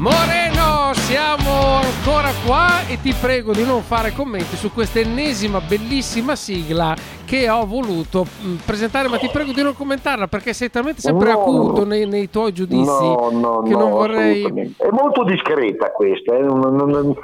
Moreno, siamo ancora qua e ti prego di non fare commenti su questa ennesima bellissima sigla che ho voluto mh, presentare, ma ti prego di non commentarla perché sei talmente sempre No, acuto nei, nei tuoi giudizi No, no, che no, non vorrei... È molto discreta questa, è una, non-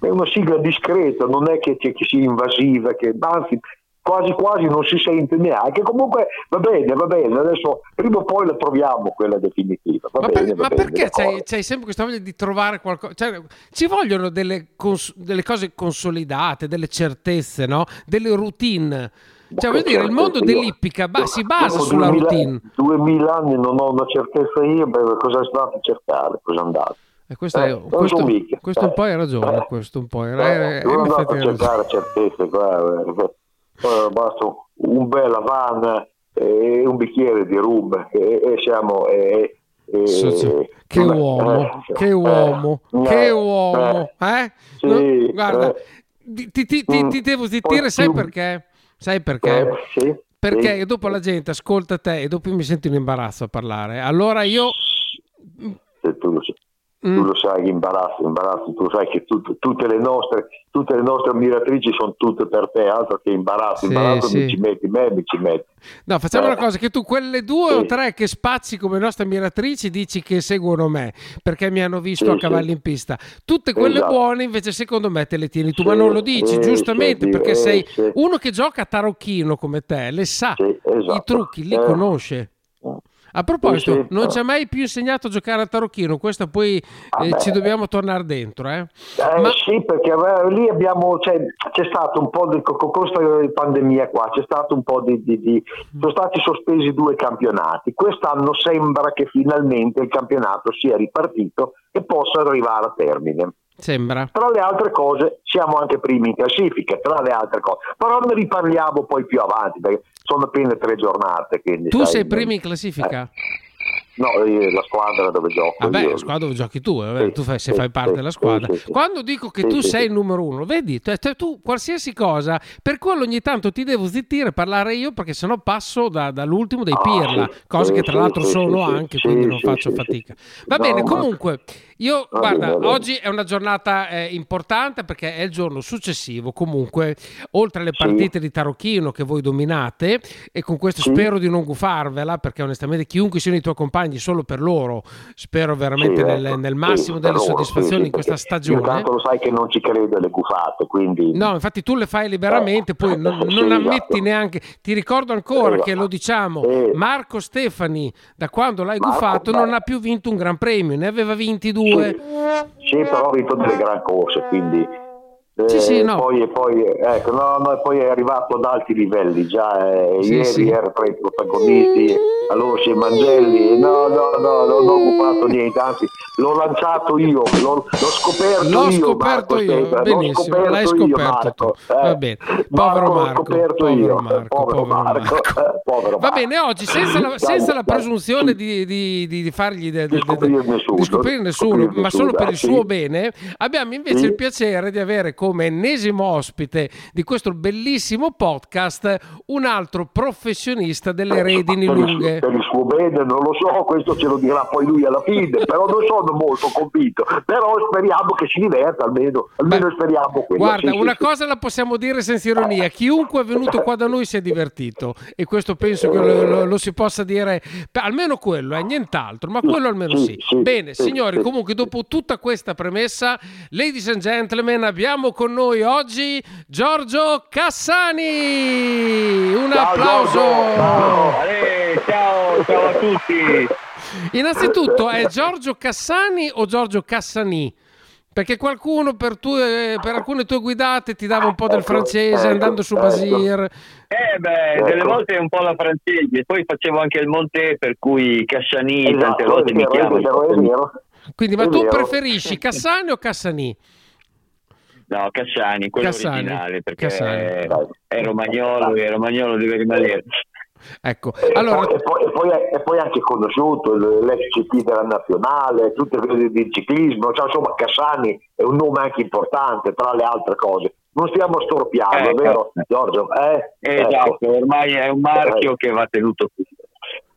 è una sigla discreta, non è che, che- che sia invasiva, che anzi quasi quasi non si sente neanche. Comunque va bene, va bene, adesso prima o poi la troviamo quella definitiva. Va Ma, bene, per- va ma bene, perché c'hai, c'hai sempre questa voglia di trovare qualcosa? Cioè, ci vogliono delle, cons- delle cose consolidate, delle certezze, no? Delle routine. Cioè, voglio dire, il mondo dell'ippica ba- si basa sulla 2000 routine. 2000 anni non ho una certezza io, beh, cosa è stato a cercare? Cosa è andato? E questo, Eh, è- non questo- questo un Eh, po' hai ragione, eh, questo un po'. Eh, Hai, sono in andato effetti a hai ragione. Eh, basta un bel Havana e un bicchiere di rum e, e siamo e, e- So- so- Che eh, uomo, eh, che eh, uomo, che uomo, sì, No, guarda, ti, ti- ti- ti- Mm. devo zittire, sai perché? Sai perché? sì, Perché sì. dopo la gente ascolta te e dopo mi sento in imbarazzo a parlare. Allora io... Se tu lo sai. Mm. Tu lo sai, imbarazzo, imbarazzo, tu sai che tut- tutte, le nostre, tutte le nostre ammiratrici sono tutte per te, altro che imbarazzo, Sì, imbarazzo sì. mi ci metti, me mi ci metti. No, facciamo Eh. una cosa, che tu quelle due o Sì. tre che spazi come nostre ammiratrici dici che seguono me, perché mi hanno visto a cavalli in pista. Tutte quelle Esatto. buone invece secondo me te le tieni tu, ma non lo dici, giustamente, perché eh, sei uno che gioca a tarocchino come te, le sa, esatto. i trucchi li Eh. conosce. A proposito, Sì, sì. non ci ha mai più insegnato a giocare a tarocchino, questo poi eh, Vabbè. ci dobbiamo tornare dentro, eh. Eh, Ma- Sì, perché lì abbiamo, cioè, c'è stato un po' di, con questa pandemia qua, c'è stato un po' di, di- di- sono stati sospesi due campionati. Quest'anno sembra che finalmente il campionato sia ripartito e possa arrivare a termine. Sembra. Tra le altre cose siamo anche primi in classifica, tra le altre cose. Però ne riparliamo poi più avanti, perché sono appena tre giornate. Quindi, Tu sai, sei primo in classifica? No, eh, la squadra dove gioco. Vabbè, io. la squadra dove giochi tu, eh, Sì, tu fai, se sì, fai parte sì, della squadra. Quando dico che tu sei il numero uno, vedi, tu, tu- qualsiasi cosa, per quello ogni tanto ti devo zittire e parlare io perché sennò passo da- dall'ultimo dei Ah, Pirla, cose che tra l'altro sono anche, quindi non faccio fatica. Va No, bene, ma- comunque, io Va guarda, bene, oggi è una giornata eh, importante perché è il giorno successivo, comunque, oltre alle Sì. partite di tarocchino che voi dominate, e con questo Sì. spero di non gufarvela, perché onestamente chiunque siano i tuoi compagni, solo per loro, spero veramente Sì, nel, ecco, nel massimo delle loro, soddisfazioni in questa stagione. Io tanto lo sai che non ci credo alle gufate, quindi... No, infatti tu le fai liberamente, poi non, non esatto. ammetti neanche. Ti ricordo ancora Esatto. che lo diciamo. Marco Stefani, da quando l'hai Marco, gufato, beh. non ha più vinto un gran premio, ne aveva vinti due. Sì, però ho vinto delle gran corse, quindi... eh, Sì, sì, no. Poi, poi, ecco, no, no, poi è arrivato ad alti livelli già, eh, Sì, ieri era tra i protagonisti, allora si Mangelli, no, no, no, non ho occupato niente, anzi l'ho lanciato io, l'ho, l'ho scoperto L'ho io, scoperto Marco io, l'ho benissimo, scoperto l'hai io, scoperto Marco, tu. Va bene, povero Marco, l'ho Marco, scoperto povero io, Marco, eh, povero Marco, Marco. eh, povero Va Marco. bene, oggi senza la, senza la presunzione di, di- di- di fargli de- de- Di scoprire nessuno, di scoprire nessuno, ma solo per il suo bene, abbiamo invece il piacere di avere come ennesimo ospite di questo bellissimo podcast un altro professionista delle redini per il, lunghe. suo- per il suo bene non lo so, questo ce lo dirà poi lui alla fine, però non sono molto convinto, però speriamo che si diverta almeno, almeno Beh, speriamo quello. Guarda, sì, sì, una sì. cosa la possiamo dire senza ironia: chiunque è venuto qua da noi si è divertito, e questo penso che lo, lo- lo si possa dire, almeno quello, eh, nient'altro, ma quello almeno sì. Sì, sì, Bene, sì, signori, sì. comunque, dopo tutta questa premessa, ladies and gentlemen, abbiamo con noi oggi Giorgio Cassani. Un Ciao, applauso. Ciao. Eh, ciao, ciao a tutti. Innanzitutto, è Giorgio Cassani o Giorgio Cassani? Perché qualcuno per, tue, per alcune tue guidate ti dava un po' del ecco, francese ecco, andando su ecco. Basir. Eh beh, delle volte un po' la francese, poi facevo anche il Monte, per cui Cassani esatto, tante volte mi chiamano. Quindi, ma tu preferisci Cassani o Cassani? No, Cassani, quello Cassani. originale, perché Cassani. è romagnolo e romagnolo deve rimanere. Ecco, allora... e, poi, e, poi, e, poi, anche conosciuto l'ex CP della nazionale, tutte quelle di ciclismo, cioè, insomma Cassani è un nome anche importante tra le altre cose. Non stiamo storpiando, eh, vero eh. Giorgio? Eh? Esatto, ecco. ormai è un marchio eh. che va tenuto qui.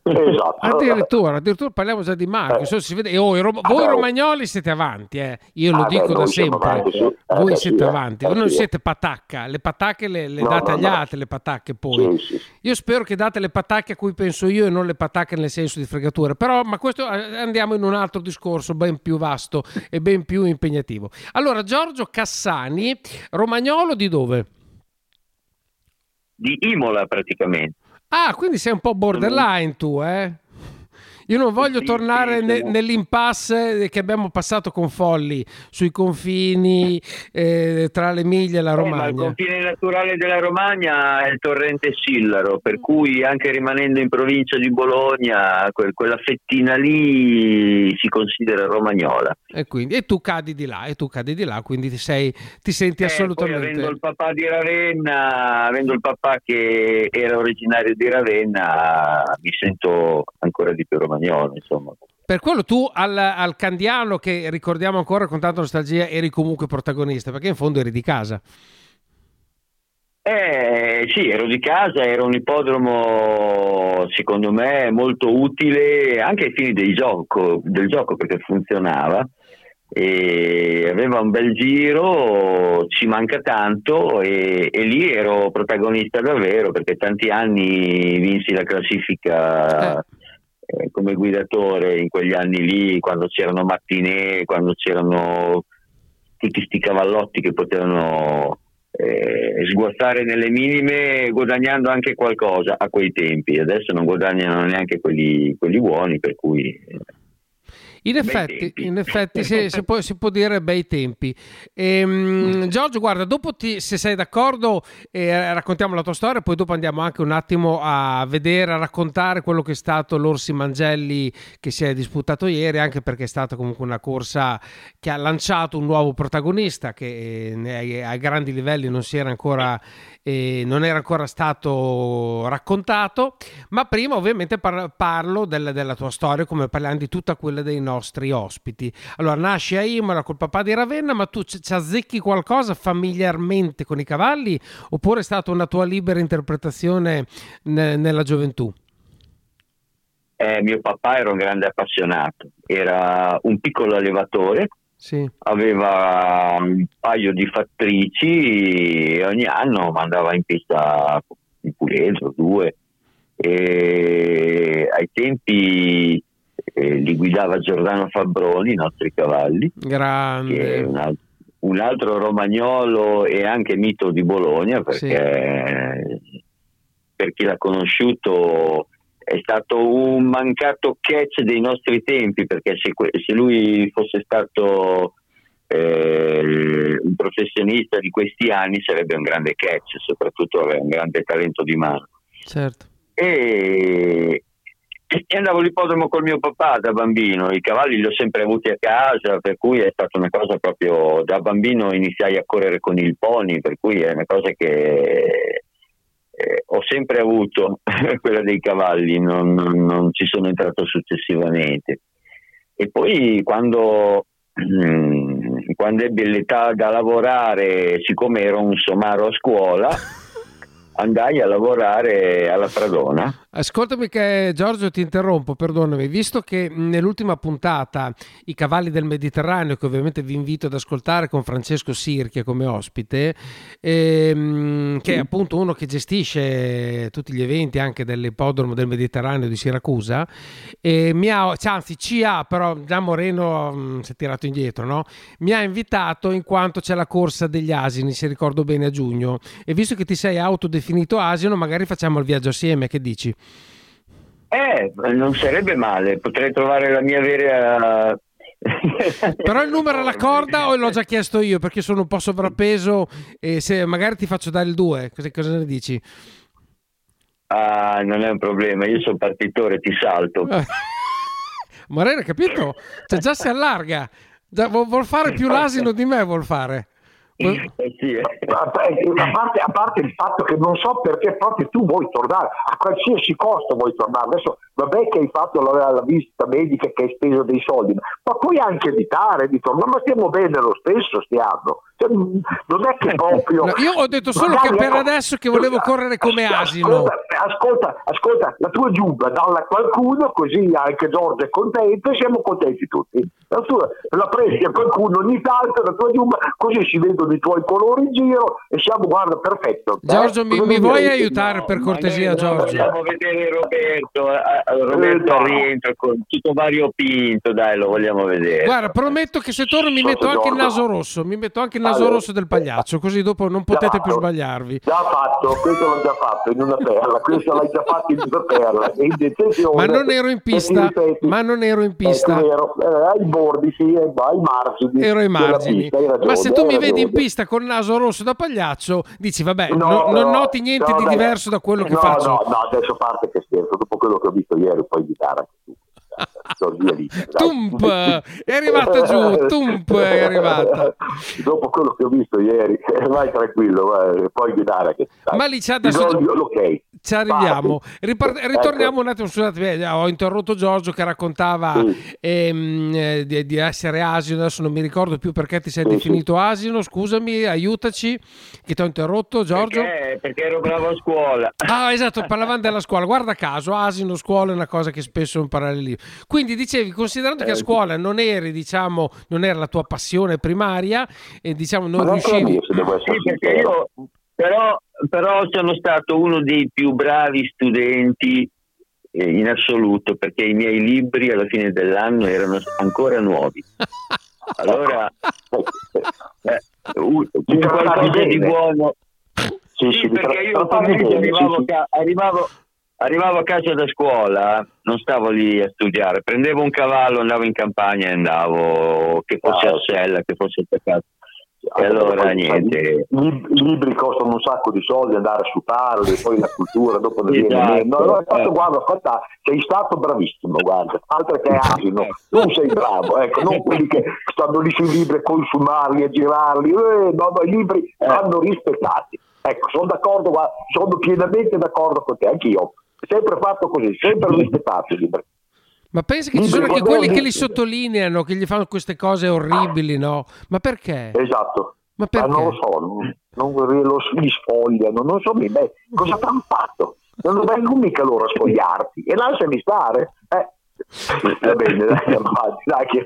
Esatto. addirittura, addirittura, parliamo già di Marco. Eh. Vede, oh, rom- ah, voi romagnoli siete avanti, eh. io lo ah, dico beh, da sempre. Avanti, sì. Voi eh, siete sì, eh. avanti, voi non siete patacca. Le patacche le, le no, date no, agli no. altri, le patacche poi. Sì, io spero che date le patacche a cui penso io e non le patacche nel senso di fregatura. Però, ma questo eh, andiamo in un altro discorso ben più vasto e ben più impegnativo. Allora, Giorgio Cassani, romagnolo di dove? Di Imola praticamente. Ah, quindi sei un po' borderline tu, eh? Io non voglio tornare ne, nell'impasse che abbiamo passato con Folli sui confini eh, tra l'Emilia e la Romagna. Eh, il confine naturale della Romagna è il torrente Sillaro, per cui anche rimanendo in provincia di Bologna, quel, quella fettina lì si considera romagnola. E, quindi, e tu cadi di là, e tu cadi di là, quindi ti, sei, ti senti eh, assolutamente. avendo il papà di Ravenna, avendo il papà che era originario di Ravenna, mi sento ancora di più romagnolo insomma. Per quello tu al, al Candiano, che ricordiamo ancora con tanta nostalgia, eri comunque protagonista, perché in fondo eri di casa. Eh, sì, ero di casa, era un ippodromo secondo me molto utile anche ai fini del gioco, del gioco perché funzionava e aveva un bel giro, ci manca tanto e, e, lì ero protagonista davvero perché tanti anni vinsi la classifica eh. Eh, come guidatore in quegli anni lì, quando c'erano mattinee, quando c'erano tutti questi cavallotti che potevano eh, sguazzare nelle minime guadagnando anche qualcosa a quei tempi. Adesso non guadagnano neanche quelli, quelli buoni, per cui... Eh, in effetti, in effetti si, si, può, si, può, dire bei tempi. Ehm, Giorgio, guarda, dopo ti, se sei d'accordo, eh, raccontiamo la tua storia, poi dopo andiamo anche un attimo a vedere, a raccontare quello che è stato l'Orsi Mangelli che si è disputato ieri, anche perché è stata comunque una corsa che ha lanciato un nuovo protagonista che eh, ai grandi livelli non si era ancora eh, non era ancora stato raccontato, ma prima ovviamente par- parlo del, della tua storia come parliamo di tutta quella dei nostri ospiti. Allora, nasci a Imola col papà di Ravenna, ma tu ci azzecchi qualcosa familiarmente con i cavalli oppure è stata una tua libera interpretazione ne- nella gioventù? Eh, mio papà era un grande appassionato, era un piccolo allevatore sì. aveva un paio di fattrici e ogni anno mandava in pista un puledro, due. E ai tempi eh, li guidava Giordano Fabroni, i nostri cavalli. Un altro, un, altro, romagnolo e anche mito di Bologna, perché sì. per chi l'ha conosciuto è stato un mancato catch dei nostri tempi perché se, se lui fosse stato eh, un professionista di questi anni sarebbe un grande catch, soprattutto aveva un grande talento di mano. Certo. E, e andavo all'ippodromo col mio papà da bambino, i cavalli li ho sempre avuti a casa, per cui è stata una cosa proprio da bambino iniziai a correre con il pony, per cui è una cosa che eh, ho sempre avuto quella dei cavalli, non, non, non, ci sono entrato successivamente. E poi quando, mm, quando ebbi l'età da lavorare, siccome ero un somaro a scuola, andai a lavorare alla Pradona. Ascoltami che Giorgio ti interrompo, perdonami, visto che nell'ultima puntata i cavalli del Mediterraneo, che ovviamente vi invito ad ascoltare con Francesco Sirchia come ospite, ehm, che è appunto uno che gestisce tutti gli eventi anche dell'ippodromo del Mediterraneo di Siracusa, mi ha, cioè, anzi ci ha, però già Moreno mh, mm, si è tirato indietro, no? mi ha invitato in quanto c'è la corsa degli asini, se ricordo bene a giugno, e visto che ti sei autodefinito asino, magari facciamo il viaggio assieme, che dici? Eh, non sarebbe male, potrei trovare la mia vera Però il numero alla corda o l'ho già chiesto io perché sono un po' sovrappeso e se magari ti faccio dare il 2, cosa, cosa ne dici? Ah, non è un problema, io sono partitore, ti salto. Morena, capito? Cioè già si allarga, già, vuol fare più l'asino di me, vuol fare. Eh sì, eh. a, parte, a, parte, il fatto che non so perché proprio tu vuoi tornare, a qualsiasi costo vuoi tornare. Adesso vabbè che hai fatto la, la visita medica che hai speso dei soldi, ma puoi anche evitare di tornare, ma stiamo bene lo stesso, stiamo. Non è che proprio. No, io ho detto solo che per ecco, adesso che volevo correre come asino. Ascolta, ascolta, ascolta la tua giubba dalla a qualcuno, così anche Giorgio è contento e siamo contenti tutti. La, tua, la presti a qualcuno ogni tanto, la tua giubba, così si vedono i tuoi colori in giro e siamo, guarda, perfetto. Giorgio, eh? mi, mi vuoi aiutare no, per cortesia, Giorgio? Vogliamo vedere Roberto, eh, eh Roberto al rientro con tutto Vario Pinto, dai, lo vogliamo vedere. Guarda, prometto che se torno mi metto anche il naso rosso, mi metto anche il naso naso allora, rosso del pagliaccio, così dopo non potete più sbagliarvi. Già fatto, questo l'ho già fatto in una perla, questo l'hai già fatto in una perla. ma non ero in pista, ma non ero in pista. Ecco, eh, ai bordi, sì, ai margini. Ero ai margini. Pista, ragione, ma se tu mi vedi in pista con il naso rosso da pagliaccio, dici vabbè, no, no, non noti niente no, di diverso da quello che faccio. No, no, adesso parte che scherzo, dopo quello che ho visto ieri, poi di cara Tump è arrivata giù, Tump è arrivata. Dopo quello che ho visto ieri, vai tranquillo, vai, poi guidare. Che Ma lì c'è adesso. Okay. Ci arriviamo. Ripart- ritorniamo ecco. un attimo. Scusate, eh, ho interrotto Giorgio che raccontava sì. ehm, eh, di, di, essere asino. Adesso non mi ricordo più perché ti sei sì, definito sì. asino. Scusami, aiutaci. Che ti ho interrotto, Giorgio? Perché, perché ero bravo a scuola. Ah, esatto, parlavamo della scuola. Guarda caso, asino, scuola è una cosa che spesso è un parallelo. Quindi dicevi, considerando che a eh, scuola non eri, diciamo, non era la tua passione primaria, e diciamo non riuscivi. Sì, perché io però, però sono stato uno dei più bravi studenti eh, in assoluto perché i miei libri alla fine dell'anno erano ancora nuovi. Allora, eh, un, un qualcosa di buono. Sì, sì, perché io arrivavo, arrivavo, arrivavo a casa da scuola, non stavo lì a studiare, prendevo un cavallo, andavo in campagna e andavo, che fosse a sella, che fosse attaccato. E allora niente. I libri costano un sacco di soldi andare a sutarli, poi la cultura dopo ne esatto. no, no, fatto, guarda, aspetta, sei stato bravissimo, guarda, altro che asino, non sei bravo, ecco, non quelli che stanno lì sui libri a consumarli, a girarli, eh, no, no, i libri eh. vanno rispettati. Ecco, sono d'accordo, guarda, sono pienamente d'accordo con te, anch'io sempre fatto così, sempre rispettato i libri. Ma pensi che ci sono anche quelli che li sottolineano, che gli fanno queste cose orribili, no? Ma perché? Esatto. Ma perché? Ma non lo so, non, non lo, li sfogliano, non so, beh, cosa ti hanno fatto? Non vengono mica loro a sfogliarti e lasciami stare. Eh, Va bene, dai, avanti, dai, che,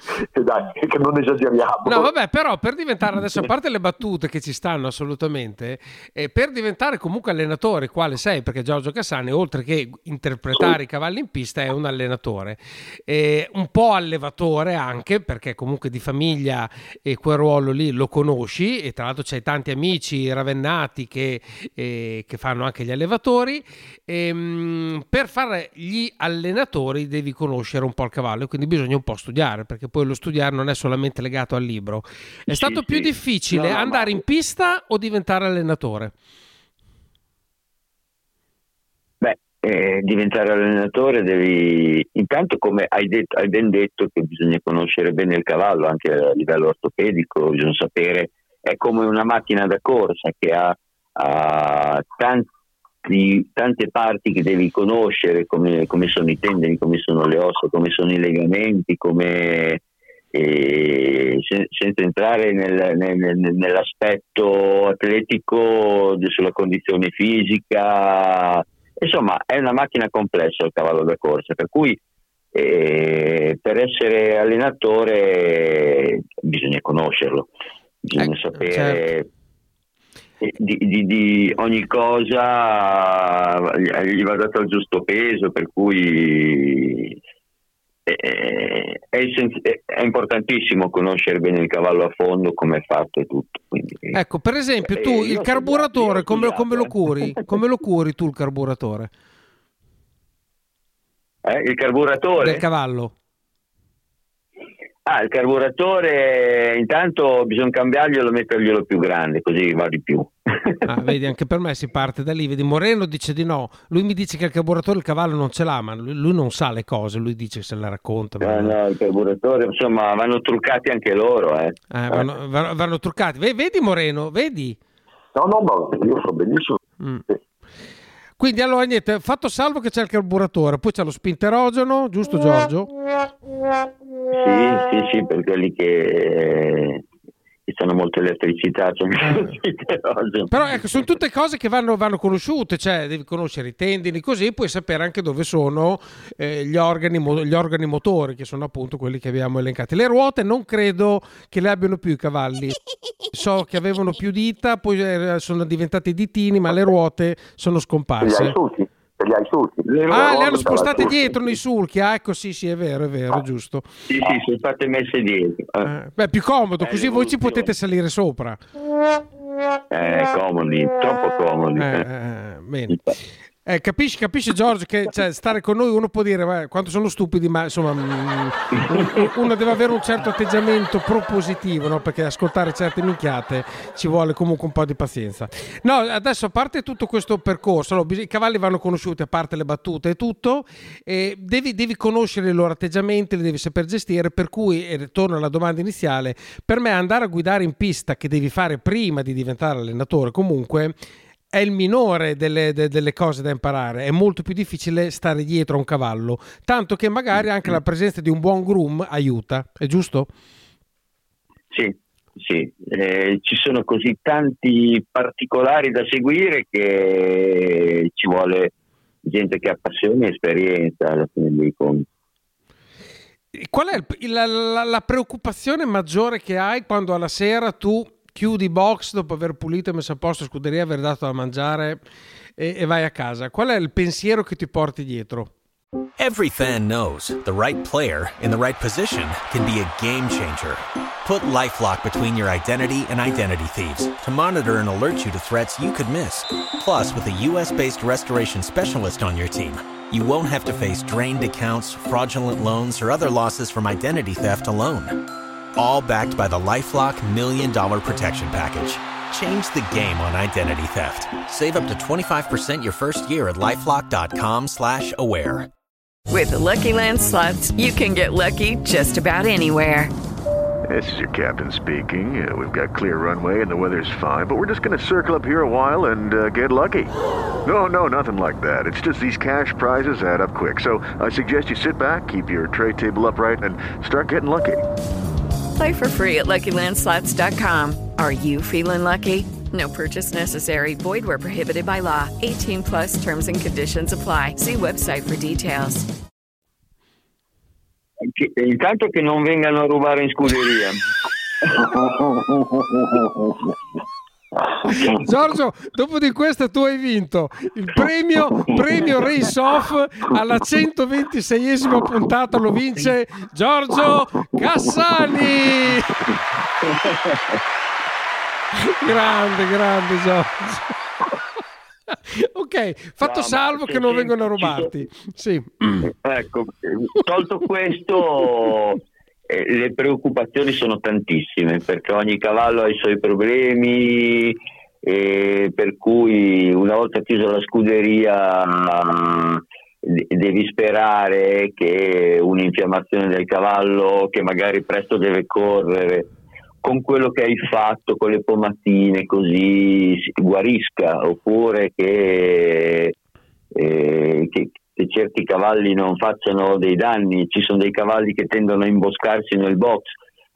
dai, che non esageriamo. No, vabbè, però per diventare adesso, a parte le battute che ci stanno assolutamente, eh, per diventare comunque allenatore, quale sei? Perché Giorgio Cassani, oltre che interpretare i cavalli in pista, è un allenatore, eh, un po' allevatore anche, perché comunque di famiglia e quel ruolo lì lo conosci, e tra l'altro c'hai tanti amici ravennati che, eh, che fanno anche gli allevatori. Ehm, per fare gli allenatori devi conoscere un po' il cavallo, quindi bisogna un po' studiare, perché poi lo studiare non è solamente legato al libro. È sì, stato sì. più difficile no, andare ma... in pista o diventare allenatore? Beh, eh, diventare allenatore devi, intanto come hai, detto, hai ben detto che bisogna conoscere bene il cavallo anche a livello ortopedico, bisogna sapere, è come una macchina da corsa che ha, ha tanti di tante parti che devi conoscere, come, come, sono i tendini, come sono le ossa, come sono i legamenti, come, eh, sen- senza entrare nel, nel, nell'aspetto atletico sulla condizione fisica. Insomma, è una macchina complessa il cavallo da corsa, per cui eh, per essere allenatore bisogna conoscerlo, bisogna ecco, sapere. Certo di, di, di, ogni cosa gli va dato il giusto peso, per cui è, è, è, importantissimo conoscere bene il cavallo a fondo come è fatto e tutto. Quindi, ecco, per esempio, tu eh, il carburatore come, come, lo curi? come lo curi tu il carburatore? Eh, il carburatore? Del cavallo. Ah, il carburatore intanto bisogna cambiarglielo e metterglielo più grande, così va di più. Ah, vedi, anche per me si parte da lì. Vedi, Moreno dice di no. Lui mi dice che il carburatore il cavallo non ce l'ha, ma lui non sa le cose. Lui dice che se le racconta. No, no, il carburatore, insomma, vanno truccati anche loro. Eh. Eh, vanno, vanno, vanno, truccati. Vedi, Moreno, vedi? No, no, ma io so benissimo. Mm. Quindi allora niente, fatto salvo che c'è il carburatore, poi c'è lo spinterogeno, giusto Giorgio? Sì, sì, sì, per quelli che ci sono molte elettricità. Cioè eh. Però ecco, sono tutte cose che vanno, vanno, conosciute, cioè devi conoscere i tendini, così puoi sapere anche dove sono eh, gli, organi, gli, organi, motori, che sono appunto quelli che abbiamo elencati. Le ruote non credo che le abbiano più i cavalli. So che avevano più dita, poi eh, sono diventati ditini, ma le ruote sono scomparse li hai sulchi. Le ah, le hanno spostate dietro nei sulchi. Ah, ecco, sì, sì, è vero, è vero, è giusto. Sì, sì, sono state messe dietro. Eh. beh, più comodo, così voi ci potete salire sopra. Eh, comodi, troppo comodi. Eh, eh, bene. Eh, capisci, capisci Giorgio che cioè, stare con noi uno può dire beh, quanto sono stupidi, ma insomma mm, uno deve avere un certo atteggiamento propositivo, no? perché ascoltare certe minchiate ci vuole comunque un po' di pazienza. No, adesso a parte tutto questo percorso, no, i cavalli vanno conosciuti, a parte le battute e tutto, eh, devi, devi, conoscere i loro atteggiamenti, li devi saper gestire, per cui, e torno alla domanda iniziale, per me andare a guidare in pista che devi fare prima di diventare allenatore comunque è il minore delle, de, delle, cose da imparare, è molto più difficile stare dietro a un cavallo, tanto che magari anche la presenza di un buon groom aiuta, è giusto? Sì, sì, eh, ci sono così tanti particolari da seguire che ci vuole gente che ha passione e esperienza alla fine dei conti. Qual è la, la, la preoccupazione maggiore che hai quando alla sera tu chiudi box dopo aver pulito e messo a posto scuderia, aver dato da mangiare e, e vai a casa. Qual è il pensiero che ti porti dietro? Every fan knows the right player in the right position can be a game changer. Put LifeLock between your identity and identity thieves to monitor and alert you to threats you could miss. Plus, with a US-based restoration specialist on your team, you won't have to face drained accounts, fraudulent loans, or other losses from identity theft alone all backed by the LifeLock Million Dollar Protection Package. Change the game on identity theft. Save up to 25% your first year at LifeLock.com slash aware. With the Lucky Land Slots, you can get lucky just about anywhere. This is your captain speaking. Uh, we've got clear runway and the weather's fine, but we're just going to circle up here a while and uh, get lucky. No, no, nothing like that. It's just these cash prizes add up quick. So I suggest you sit back, keep your tray table upright, and start getting lucky. Play for free at LuckyLandSlots.com. Are you feeling lucky? No purchase necessary. Void where prohibited by law. 18 plus terms and conditions apply. See website for details. Intanto che non vengano a rubare in scuderia. Giorgio, dopo di questo tu hai vinto il premio, premio Race Off alla 126esima puntata, lo vince Giorgio Cassani. grande, grande Giorgio. ok, fatto no, salvo che non vengono rubati. Sì. Ecco, tolto questo, eh, le preoccupazioni sono tantissime perché ogni cavallo ha i suoi problemi e per cui una volta chiusa la scuderia devi sperare che un'infiammazione del cavallo che magari presto deve correre. Con quello che hai fatto con le pomatine così guarisca oppure che, eh, che, che certi cavalli non facciano dei danni, ci sono dei cavalli che tendono a imboscarsi nel box.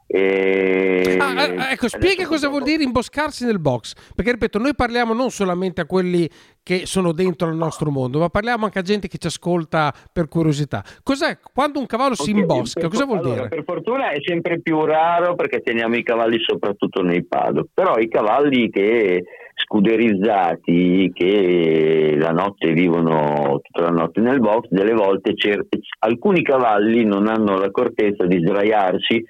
E... Ah, ah ecco, spiega cosa vuol dire imboscarsi nel box, perché ripeto, noi parliamo non solamente a quelli che sono dentro il nostro mondo, ma parliamo anche a gente che ci ascolta per curiosità. Cos'è quando un cavallo okay, si imbosca? Cosa vuol allora, dire? Per fortuna è sempre più raro perché teniamo i cavalli soprattutto nei paddock, però i cavalli che scuderizzati che la notte vivono tutta la notte nel box, delle volte cer- alcuni cavalli non hanno l'accortezza di sdraiarsi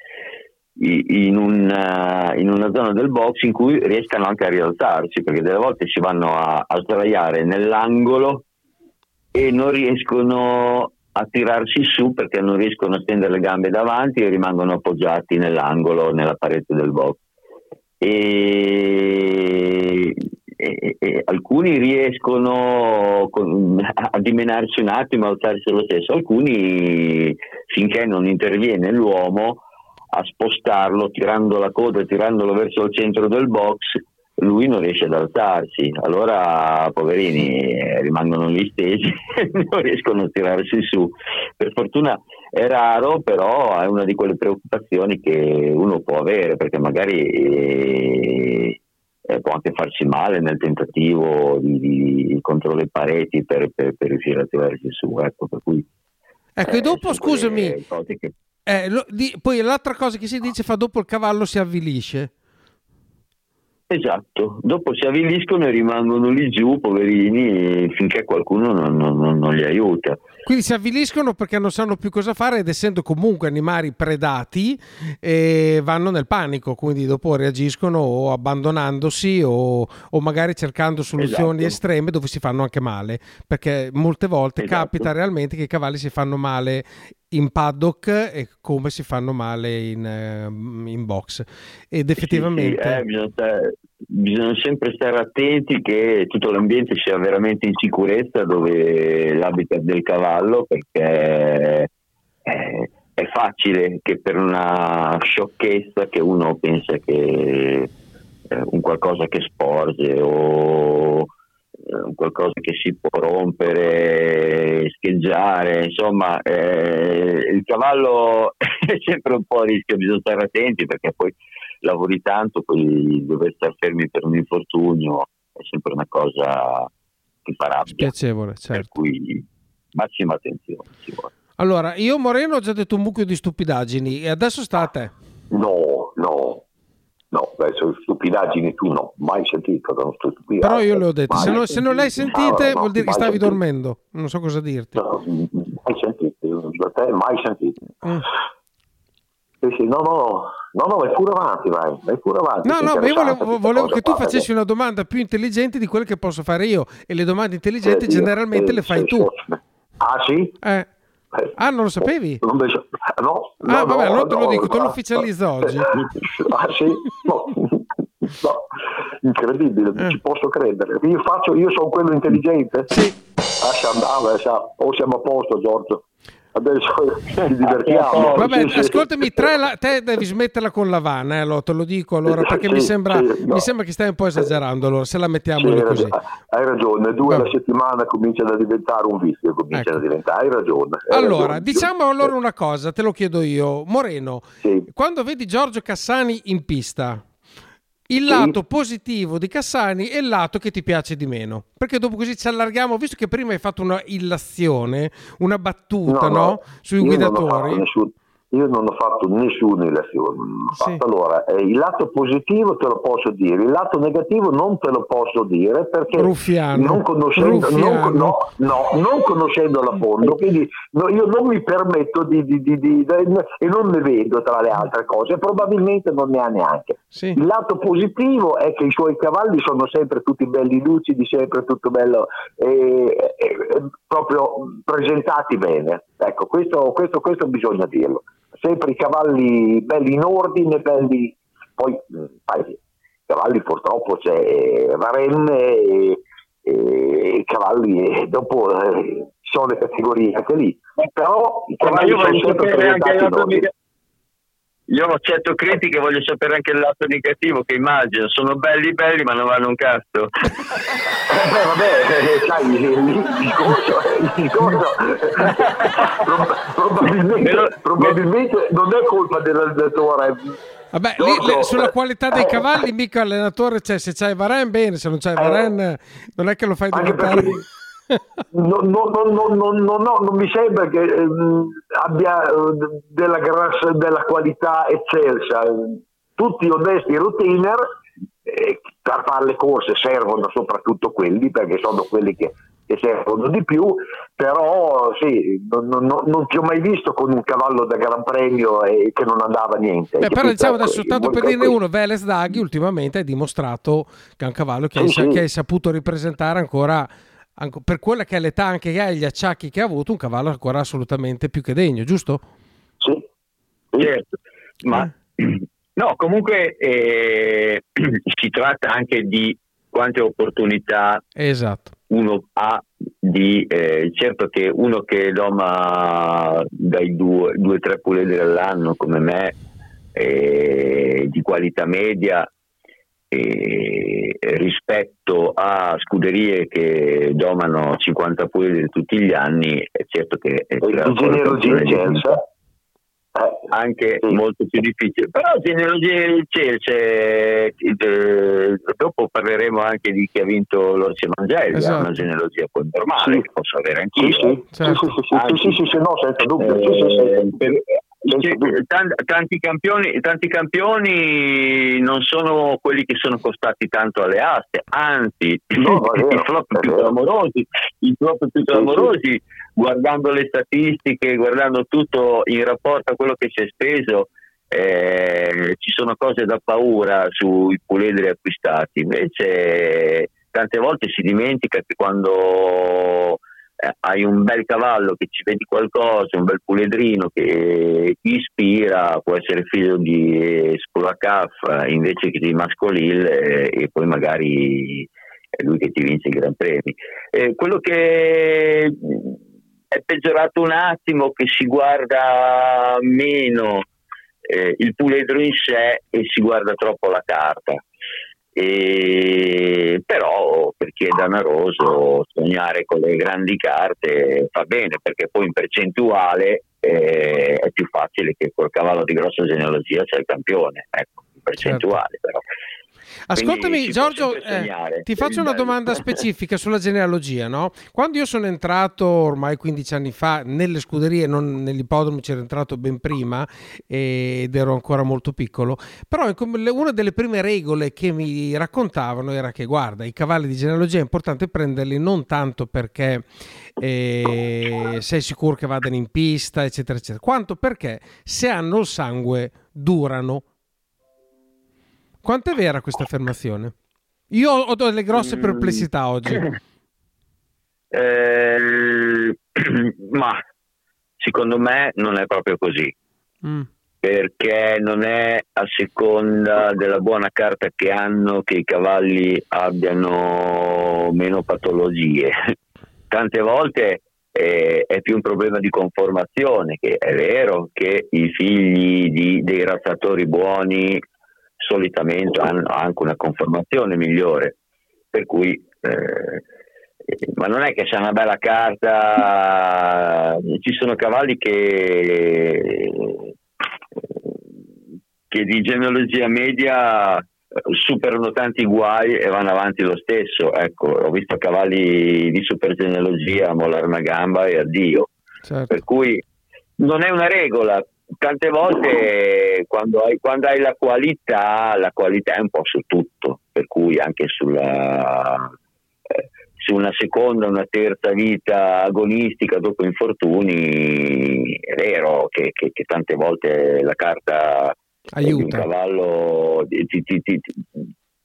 in una, in una, zona del box in cui riescano anche a rialzarsi, perché delle volte si vanno a, a sdraiare nell'angolo e non riescono a tirarsi su perché non riescono a stendere le gambe davanti e rimangono appoggiati nell'angolo, nella parete del box. E, e, e alcuni riescono con, a dimenarsi un attimo, a alzarsi lo stesso, alcuni finché non interviene l'uomo a spostarlo tirando la coda, tirandolo verso il centro del box, lui non riesce ad alzarsi, allora poverini rimangono lì stesi non riescono a tirarsi su. Per fortuna è raro, però è una di quelle preoccupazioni che uno può avere perché magari eh, eh può anche farsi male nel tentativo di, di contro le pareti per, per, per, riuscire a tirarsi su. Ecco, per cui, ecco e dopo scusami, che... eh, lo, di, poi l'altra cosa che si dice fa dopo il cavallo si avvilisce. Esatto, dopo si avviliscono e rimangono lì giù, poverini, finché qualcuno non, non, non, li aiuta. Quindi si avviliscono perché non sanno più cosa fare ed essendo comunque animali predati eh, vanno nel panico, quindi dopo reagiscono o abbandonandosi o, o magari cercando soluzioni esatto. estreme dove si fanno anche male, perché molte volte esatto. capita realmente che i cavalli si fanno male in paddock e come si fanno male in, ehm, in box. Ed effettivamente... Sì, sì, eh, bisogna, stare, bisogna, sempre stare attenti che tutto l'ambiente sia veramente in sicurezza dove l'habitat del cavallo perché è, è facile che per una sciocchezza che uno pensa che eh, un qualcosa che sporge o qualcosa che si può rompere, scheggiare, insomma eh, il cavallo è sempre un po' a rischio, bisogna stare attenti perché poi lavori tanto, poi dover stare fermi per un infortunio è sempre una cosa che fa rabbia. Spiacevole, certo. Per cui massima attenzione ci vuole. Allora, io Moreno ho già detto un mucchio di stupidaggini e adesso sta a te. No, no, No, sono stupidaggini tu no, mai sentito da uno stupidaggine. Però io le ho detto, se, no, se, non le hai sentite no, vuol dire che stavi sentito. dormendo, non so cosa dirti. No, mai sentite, da te mai sentite. Mm. Sì, sì, no, no, no, no, vai pure avanti, vai, vai pure avanti. No, no, io volevo, volevo che tu fare. facessi una domanda più intelligente di quelle che posso fare io e le domande intelligenti eh, generalmente eh, le fai tu. Ah sì? Eh. Ah, non lo sapevi? No, no, ah, vabbè, allora te lo dico, te lo ufficializzo oggi. Ah, sì? No. no. Incredibile, eh. ci posso credere. Io, faccio, io sono quello intelligente? Sì. Lascia andare, o siamo a posto, Giorgio adesso ci divertiamo. Vabbè, sì, ascoltami, la, te devi smetterla con la vanna, eh, te lo dico allora, perché sì, mi, sembra, sì, no. mi, sembra, che stai un po' esagerando allora, se la mettiamo lì così. Hai ragione, due alla settimana cominciano a diventare un vizio, cominciano ecco. a diventare, hai ragione. Hai allora, ragione. diciamo allora una cosa, te lo chiedo io. Moreno, quando vedi Giorgio Cassani in pista, il lato sì. positivo di Cassani e il lato che ti piace di meno. Perché dopo così ci allarghiamo, visto che prima hai fatto una illazione, una battuta no, no, sui guidatori. Nessun, io non ho fatto nessuna elezione. Sì. Allora, eh, il lato positivo te lo posso dire, il lato negativo non te lo posso dire perché Ruffiano. Non, conoscendo, non, no, no, non conoscendo la fondo, quindi no, io non mi permetto di, di, di, di, e non ne vedo tra le altre cose, probabilmente non ne ha neanche. Sì. Il lato positivo è che i suoi cavalli sono sempre tutti belli lucidi, sempre tutto bello, eh, eh, proprio presentati bene. Ecco, questo, questo, questo bisogna dirlo sempre i cavalli belli in ordine, belli... Poi i cavalli purtroppo c'è Varenne e, e i cavalli e dopo eh, sono le categorie anche lì. Però i cavalli sono sempre presentati in ordine. Io accetto critiche, voglio sapere anche il lato negativo che immagino. Sono belli belli ma non vanno un cazzo. eh, beh, vabbè, eh, sai, il discorso, il discorso probabilmente, probabilmente non è colpa dell'allenatore. Vabbè, lì, le, sulla qualità dei cavalli, mica allenatore, cioè, se c'hai Varen bene, se non c'hai Varen eh, non è che lo fai diventare... Perché no, no, no, non mi sembra che eh, abbia eh, della, grassa, della qualità eccelsa. Tutti onesti routiner eh, per fare le corse servono soprattutto quelli perché sono quelli che, che servono di più, però sì, non, non, non, ti ho mai visto con un cavallo da Gran Premio e che non andava niente. Beh, però diciamo adesso, tanto per dirne uno, Veles Daghi ultimamente ha dimostrato che è un cavallo che, sì, hai, sì. che hai saputo ripresentare ancora per quella che è l'età anche che ha e gli acciacchi che ha avuto, un cavallo ancora assolutamente più che degno, giusto? Sì. Certo, ma eh. no, comunque eh, si tratta anche di quante opportunità esatto. uno ha di eh, certo che uno che doma dai due o tre puledri all'anno come me eh, di qualità media eh, rispetto a scuderie che domano 50 puledri tutti gli anni è certo che è il generosia Chelsea eh, anche sì. molto più difficile. Però genealogia del Chelsea, eh, dopo parleremo anche di chi ha vinto l'Orsi Mangelli, esatto. una genealogia poi normale sì. che posso avere anch'io. Sì, sì, certo. sì, sì, sì, sì, sì, no, senza dubbio. Eh, per, tanti, campioni, tanti campioni non sono quelli che sono costati tanto alle aste, anzi no, i flop più clamorosi, i flop più clamorosi guardando le statistiche, guardando tutto in rapporto a quello che si è speso, eh, ci sono cose da paura sui puledri acquistati. Invece tante volte si dimentica che quando hai un bel cavallo che ci vedi qualcosa, un bel puledrino che ti ispira, può essere figlio di Spulacaf invece che di Mascolil eh, e poi magari è lui che ti vince i Gran Premi. Eh, quello che è peggiorato un attimo, che si guarda meno eh, il puledro in sé e si guarda troppo la carta. E, però per chi è danaroso sognare con le grandi carte fa bene perché poi in percentuale eh, è più facile che col cavallo di grossa genealogia sia il campione ecco in percentuale certo. però Ascoltami Giorgio, eh, ti faccio una domanda specifica sulla genealogia. No? Quando io sono entrato ormai 15 anni fa nelle scuderie, non nell'ippodromo, c'ero entrato ben prima ed ero ancora molto piccolo, però una delle prime regole che mi raccontavano era che guarda, i cavalli di genealogia è importante prenderli non tanto perché eh, sei sicuro che vadano in pista, eccetera, eccetera, quanto perché se hanno il sangue durano quanto è vera questa affermazione? Io ho delle grosse mm. perplessità oggi. Eh, ma secondo me non è proprio così. Mm. Perché non è a seconda della buona carta che hanno che i cavalli abbiano meno patologie. Tante volte eh, è più un problema di conformazione, che è vero che i figli di, dei razzatori buoni solitamente hanno anche una conformazione migliore, per cui eh, ma non è che c'è una bella carta, ci sono cavalli che, che di genealogia media superano tanti guai e vanno avanti lo stesso. Ecco, ho visto cavalli di super genealogia mollare una gamba e addio. Certo. Per cui non è una regola, tante volte quando hai, quando hai, la qualità, la qualità è un po' su tutto, per cui anche sulla, eh, su una seconda, una terza vita agonistica dopo infortuni, è vero che, che, che tante volte la carta Aiuta. di un cavallo ti, ti, ti,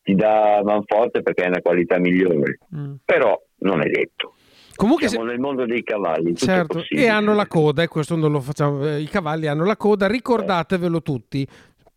ti dà manforte perché hai una qualità migliore, mm. però non è detto. Comunque Siamo se... nel mondo dei cavalli. Certo, e hanno la coda, e questo non lo facciamo. Eh, I cavalli hanno la coda, ricordatevelo tutti.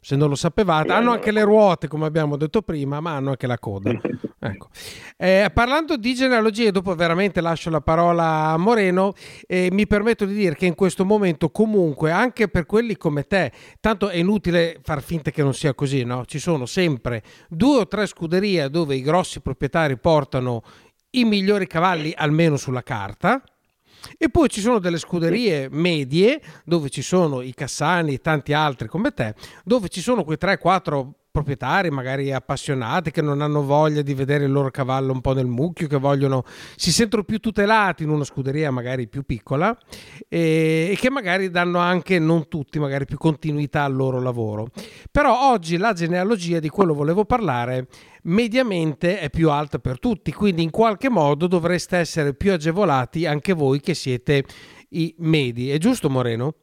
Se non lo sapevate, hanno anche le ruote, come abbiamo detto prima, ma hanno anche la coda. Ecco. Eh, parlando di genealogie, dopo veramente lascio la parola a Moreno, eh, mi permetto di dire che in questo momento comunque, anche per quelli come te, tanto è inutile far finta che non sia così, no? Ci sono sempre due o tre scuderie dove i grossi proprietari portano i migliori cavalli almeno sulla carta. E poi ci sono delle scuderie medie dove ci sono i Cassani e tanti altri come te, dove ci sono quei 3-4 proprietari magari appassionati che non hanno voglia di vedere il loro cavallo un po' nel mucchio, che vogliono, si sentono più tutelati in una scuderia magari più piccola e, e che magari danno anche, non tutti, magari più continuità al loro lavoro. Però oggi la genealogia di quello volevo parlare mediamente è più alta per tutti, quindi in qualche modo dovreste essere più agevolati anche voi che siete i medi. È giusto Moreno?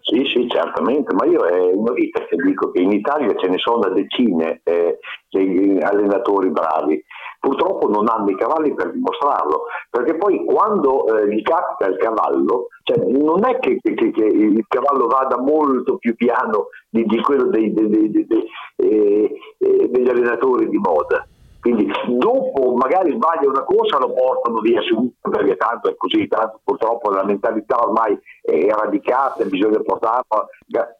Sì, sì, certamente, ma io è una vita che dico che in Italia ce ne sono decine eh, di allenatori bravi, purtroppo non hanno i cavalli per dimostrarlo, perché poi quando eh, gli capita il cavallo, cioè, non è che, che, che, il cavallo vada molto più piano di, di quello dei, dei, dei, eh, eh, degli allenatori di moda. Quindi dopo magari sbaglia una corsa lo portano via subito perché tanto è così, tanto purtroppo la mentalità ormai radicata, bisogna portarla,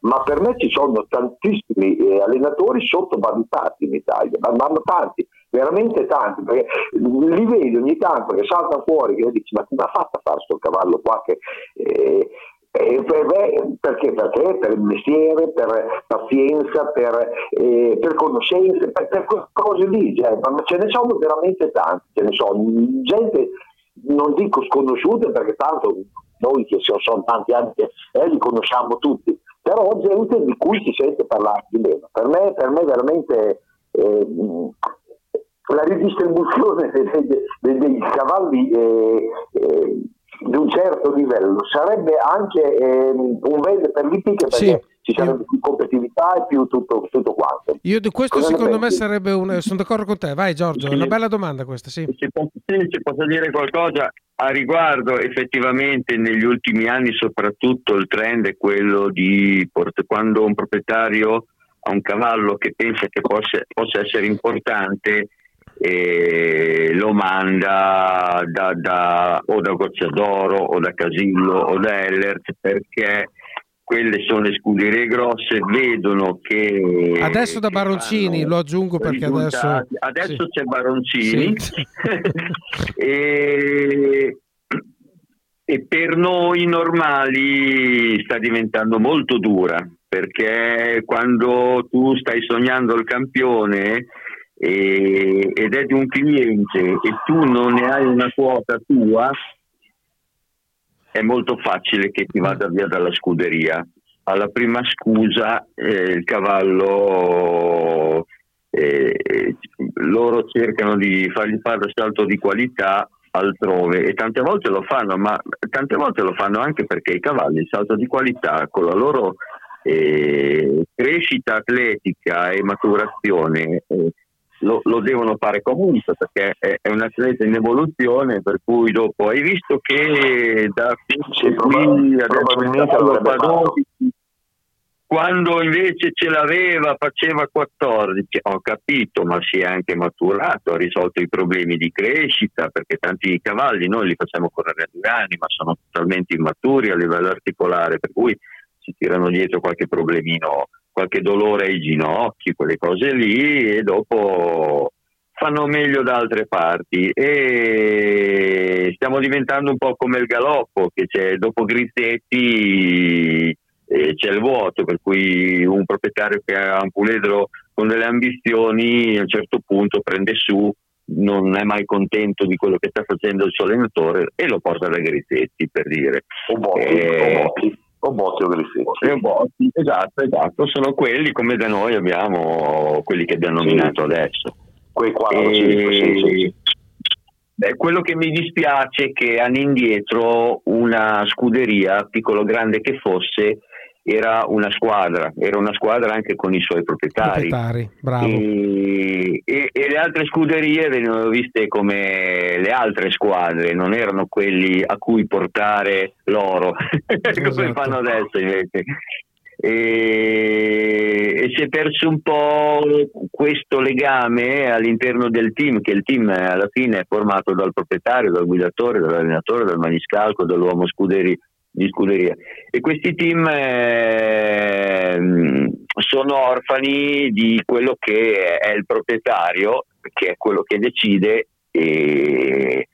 ma per me ci sono tantissimi eh, allenatori sottovalutati in Italia, ma hanno tanti, veramente tanti, perché li vedi ogni tanto che saltano fuori, che dici ma come ha fatto a fare questo cavallo qua che... Eh, eh, perché? Perché? Per il mestiere, per pazienza, per, eh, per conoscenze, per, per, cose lì, cioè, ma ce ne sono veramente tanti, ce ne sono gente, non dico sconosciute perché tanto noi che sono tanti anni che eh, li conosciamo tutti, però gente di cui si sente parlare di meno. Per me, per me veramente eh, la ridistribuzione dei, dei, dei cavalli eh, eh di un certo livello sarebbe anche eh, un bene per l'ippica perché sì. ci sarebbe più competitività e più tutto, tutto quanto. Io di questo Cosa secondo me sarebbe un... sono d'accordo con te, vai Giorgio, sì. è una bella domanda questa, sì. Se posso dire qualcosa a riguardo, effettivamente negli ultimi anni soprattutto il trend è quello di quando un proprietario ha un cavallo che pensa che possa, possa essere importante e lo manda da, da, o da Gocciadoro o da Casillo o da Ellert perché quelle sono le scuderie grosse, vedono che... Adesso da Baroncini, lo aggiungo perché adesso... Adesso sì. c'è Baroncini sì. e, e per noi normali sta diventando molto dura perché quando tu stai sognando il campione e, ed è di un cliente e tu non ne hai una quota tua, è molto facile che ti vada via dalla scuderia. Alla prima scusa eh, il cavallo, eh, loro cercano di fargli fare lo salto di qualità altrove e tante volte lo fanno, ma tante volte lo fanno anche perché i cavalli il salto di qualità con la loro eh, crescita atletica e maturazione eh, lo, lo, devono fare comunque perché è, è, un atleta in evoluzione per cui dopo hai visto che da sì, qui probabilmente fa 12 quando invece ce l'aveva faceva 14 ho capito ma si è anche maturato ha risolto i problemi di crescita perché tanti cavalli noi li facciamo correre a due anni ma sono totalmente immaturi a livello articolare per cui si tirano dietro qualche problemino qualche dolore ai ginocchi, quelle cose lì e dopo fanno meglio da altre parti. E stiamo diventando un po' come il galoppo che c'è dopo Grizzetti eh, c'è il vuoto per cui un proprietario che ha un puledro con delle ambizioni a un certo punto prende su non è mai contento di quello che sta facendo il suo allenatore e lo porta da Grizzetti per dire. O Botti, eh, o Botti o Botti o Grissini. Botti, esatto, esatto, sono quelli come da noi abbiamo quelli che abbiamo nominato sì. adesso. Quei 4 e... 5, sì, sì. Beh, quello che mi dispiace è che hanno indietro una scuderia, piccolo o grande che fosse, era una squadra, era una squadra anche con i suoi proprietari. proprietari bravo. E, e, e, le altre scuderie venivano viste come le altre squadre, non erano quelli a cui portare l'oro, esatto. come fanno adesso invece. E, e, si è perso un po' questo legame all'interno del team, che il team alla fine è formato dal proprietario, dal guidatore, dall'allenatore, dal maniscalco, dall'uomo scuderia di scuderia. E questi team eh, sono orfani di quello che è il proprietario che è quello che decide e,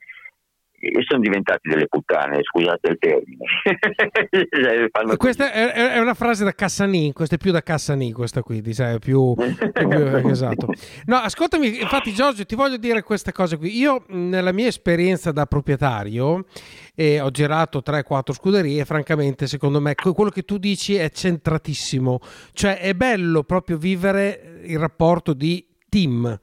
e sono diventati delle puttane, scusate il termine. Cioè, questa è, è, una frase da Cassanin, questa è più da Cassanin, questa qui, sai, più, più esatto. No, ascoltami, infatti Giorgio, ti voglio dire queste cose qui. Io nella mia esperienza da proprietario eh, ho girato 3-4 scuderie, francamente, secondo me quello che tu dici è centratissimo. Cioè è bello proprio vivere il rapporto di team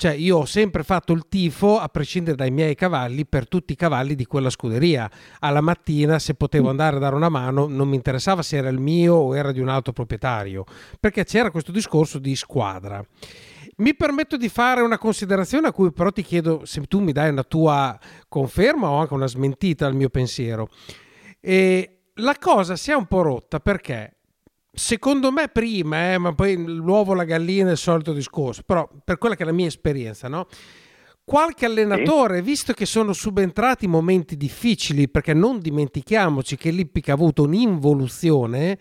cioè, io ho sempre fatto il tifo, a prescindere dai miei cavalli, per tutti i cavalli di quella scuderia. Alla mattina, se potevo mm. andare a dare una mano, non mi interessava se era il mio o era di un altro proprietario, perché c'era questo discorso di squadra. Mi permetto di fare una considerazione a cui però ti chiedo se tu mi dai una tua conferma o anche una smentita al mio pensiero. E la cosa si è un po' rotta perché secondo me prima, eh, ma poi l'uovo, la gallina è il solito discorso, però per quella che è la mia esperienza, no? Qualche allenatore, visto che sono subentrati momenti difficili, perché non dimentichiamoci che l'Ippica ha avuto un'involuzione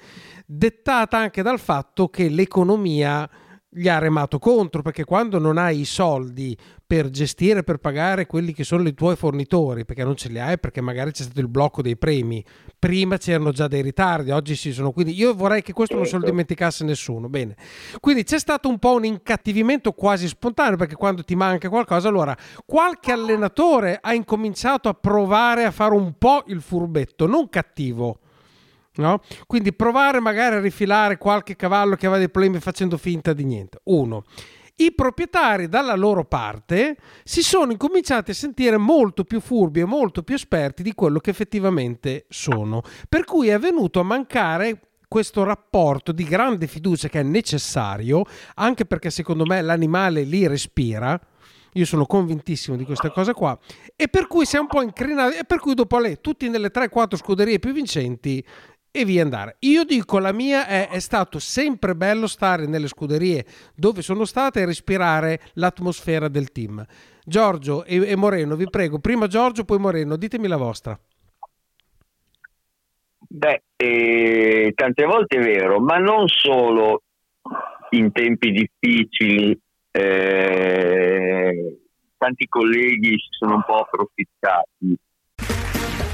dettata anche dal fatto che l'economia gli ha remato contro perché quando non hai i soldi per gestire, per pagare quelli che sono i tuoi fornitori, perché non ce li hai, perché magari c'è stato il blocco dei premi, prima c'erano già dei ritardi, oggi ci sono, quindi io vorrei che questo non se lo certo. dimenticasse nessuno. Bene, quindi c'è stato un po' un incattivimento quasi spontaneo, perché quando ti manca qualcosa, allora qualche allenatore ha incominciato a provare a fare un po' il furbetto, non cattivo No? Quindi provare magari a rifilare qualche cavallo che aveva dei problemi facendo finta di niente. Uno. I proprietari dalla loro parte si sono incominciati a sentire molto più furbi e molto più esperti di quello che effettivamente sono. Per cui è venuto a mancare questo rapporto di grande fiducia che è necessario, anche perché secondo me l'animale li respira. Io sono convintissimo di questa cosa qua. E per cui si è un po' incrinato. E per cui dopo lei, tutti nelle 3-4 scuderie più vincenti, e via andare. Io dico la mia è, è stato sempre bello stare nelle scuderie dove sono state e respirare l'atmosfera del team. Giorgio e, e Moreno, vi prego, prima Giorgio, poi Moreno, ditemi la vostra. Beh, eh, tante volte è vero, ma non solo in tempi difficili. Eh, tanti colleghi si sono un po' approfittati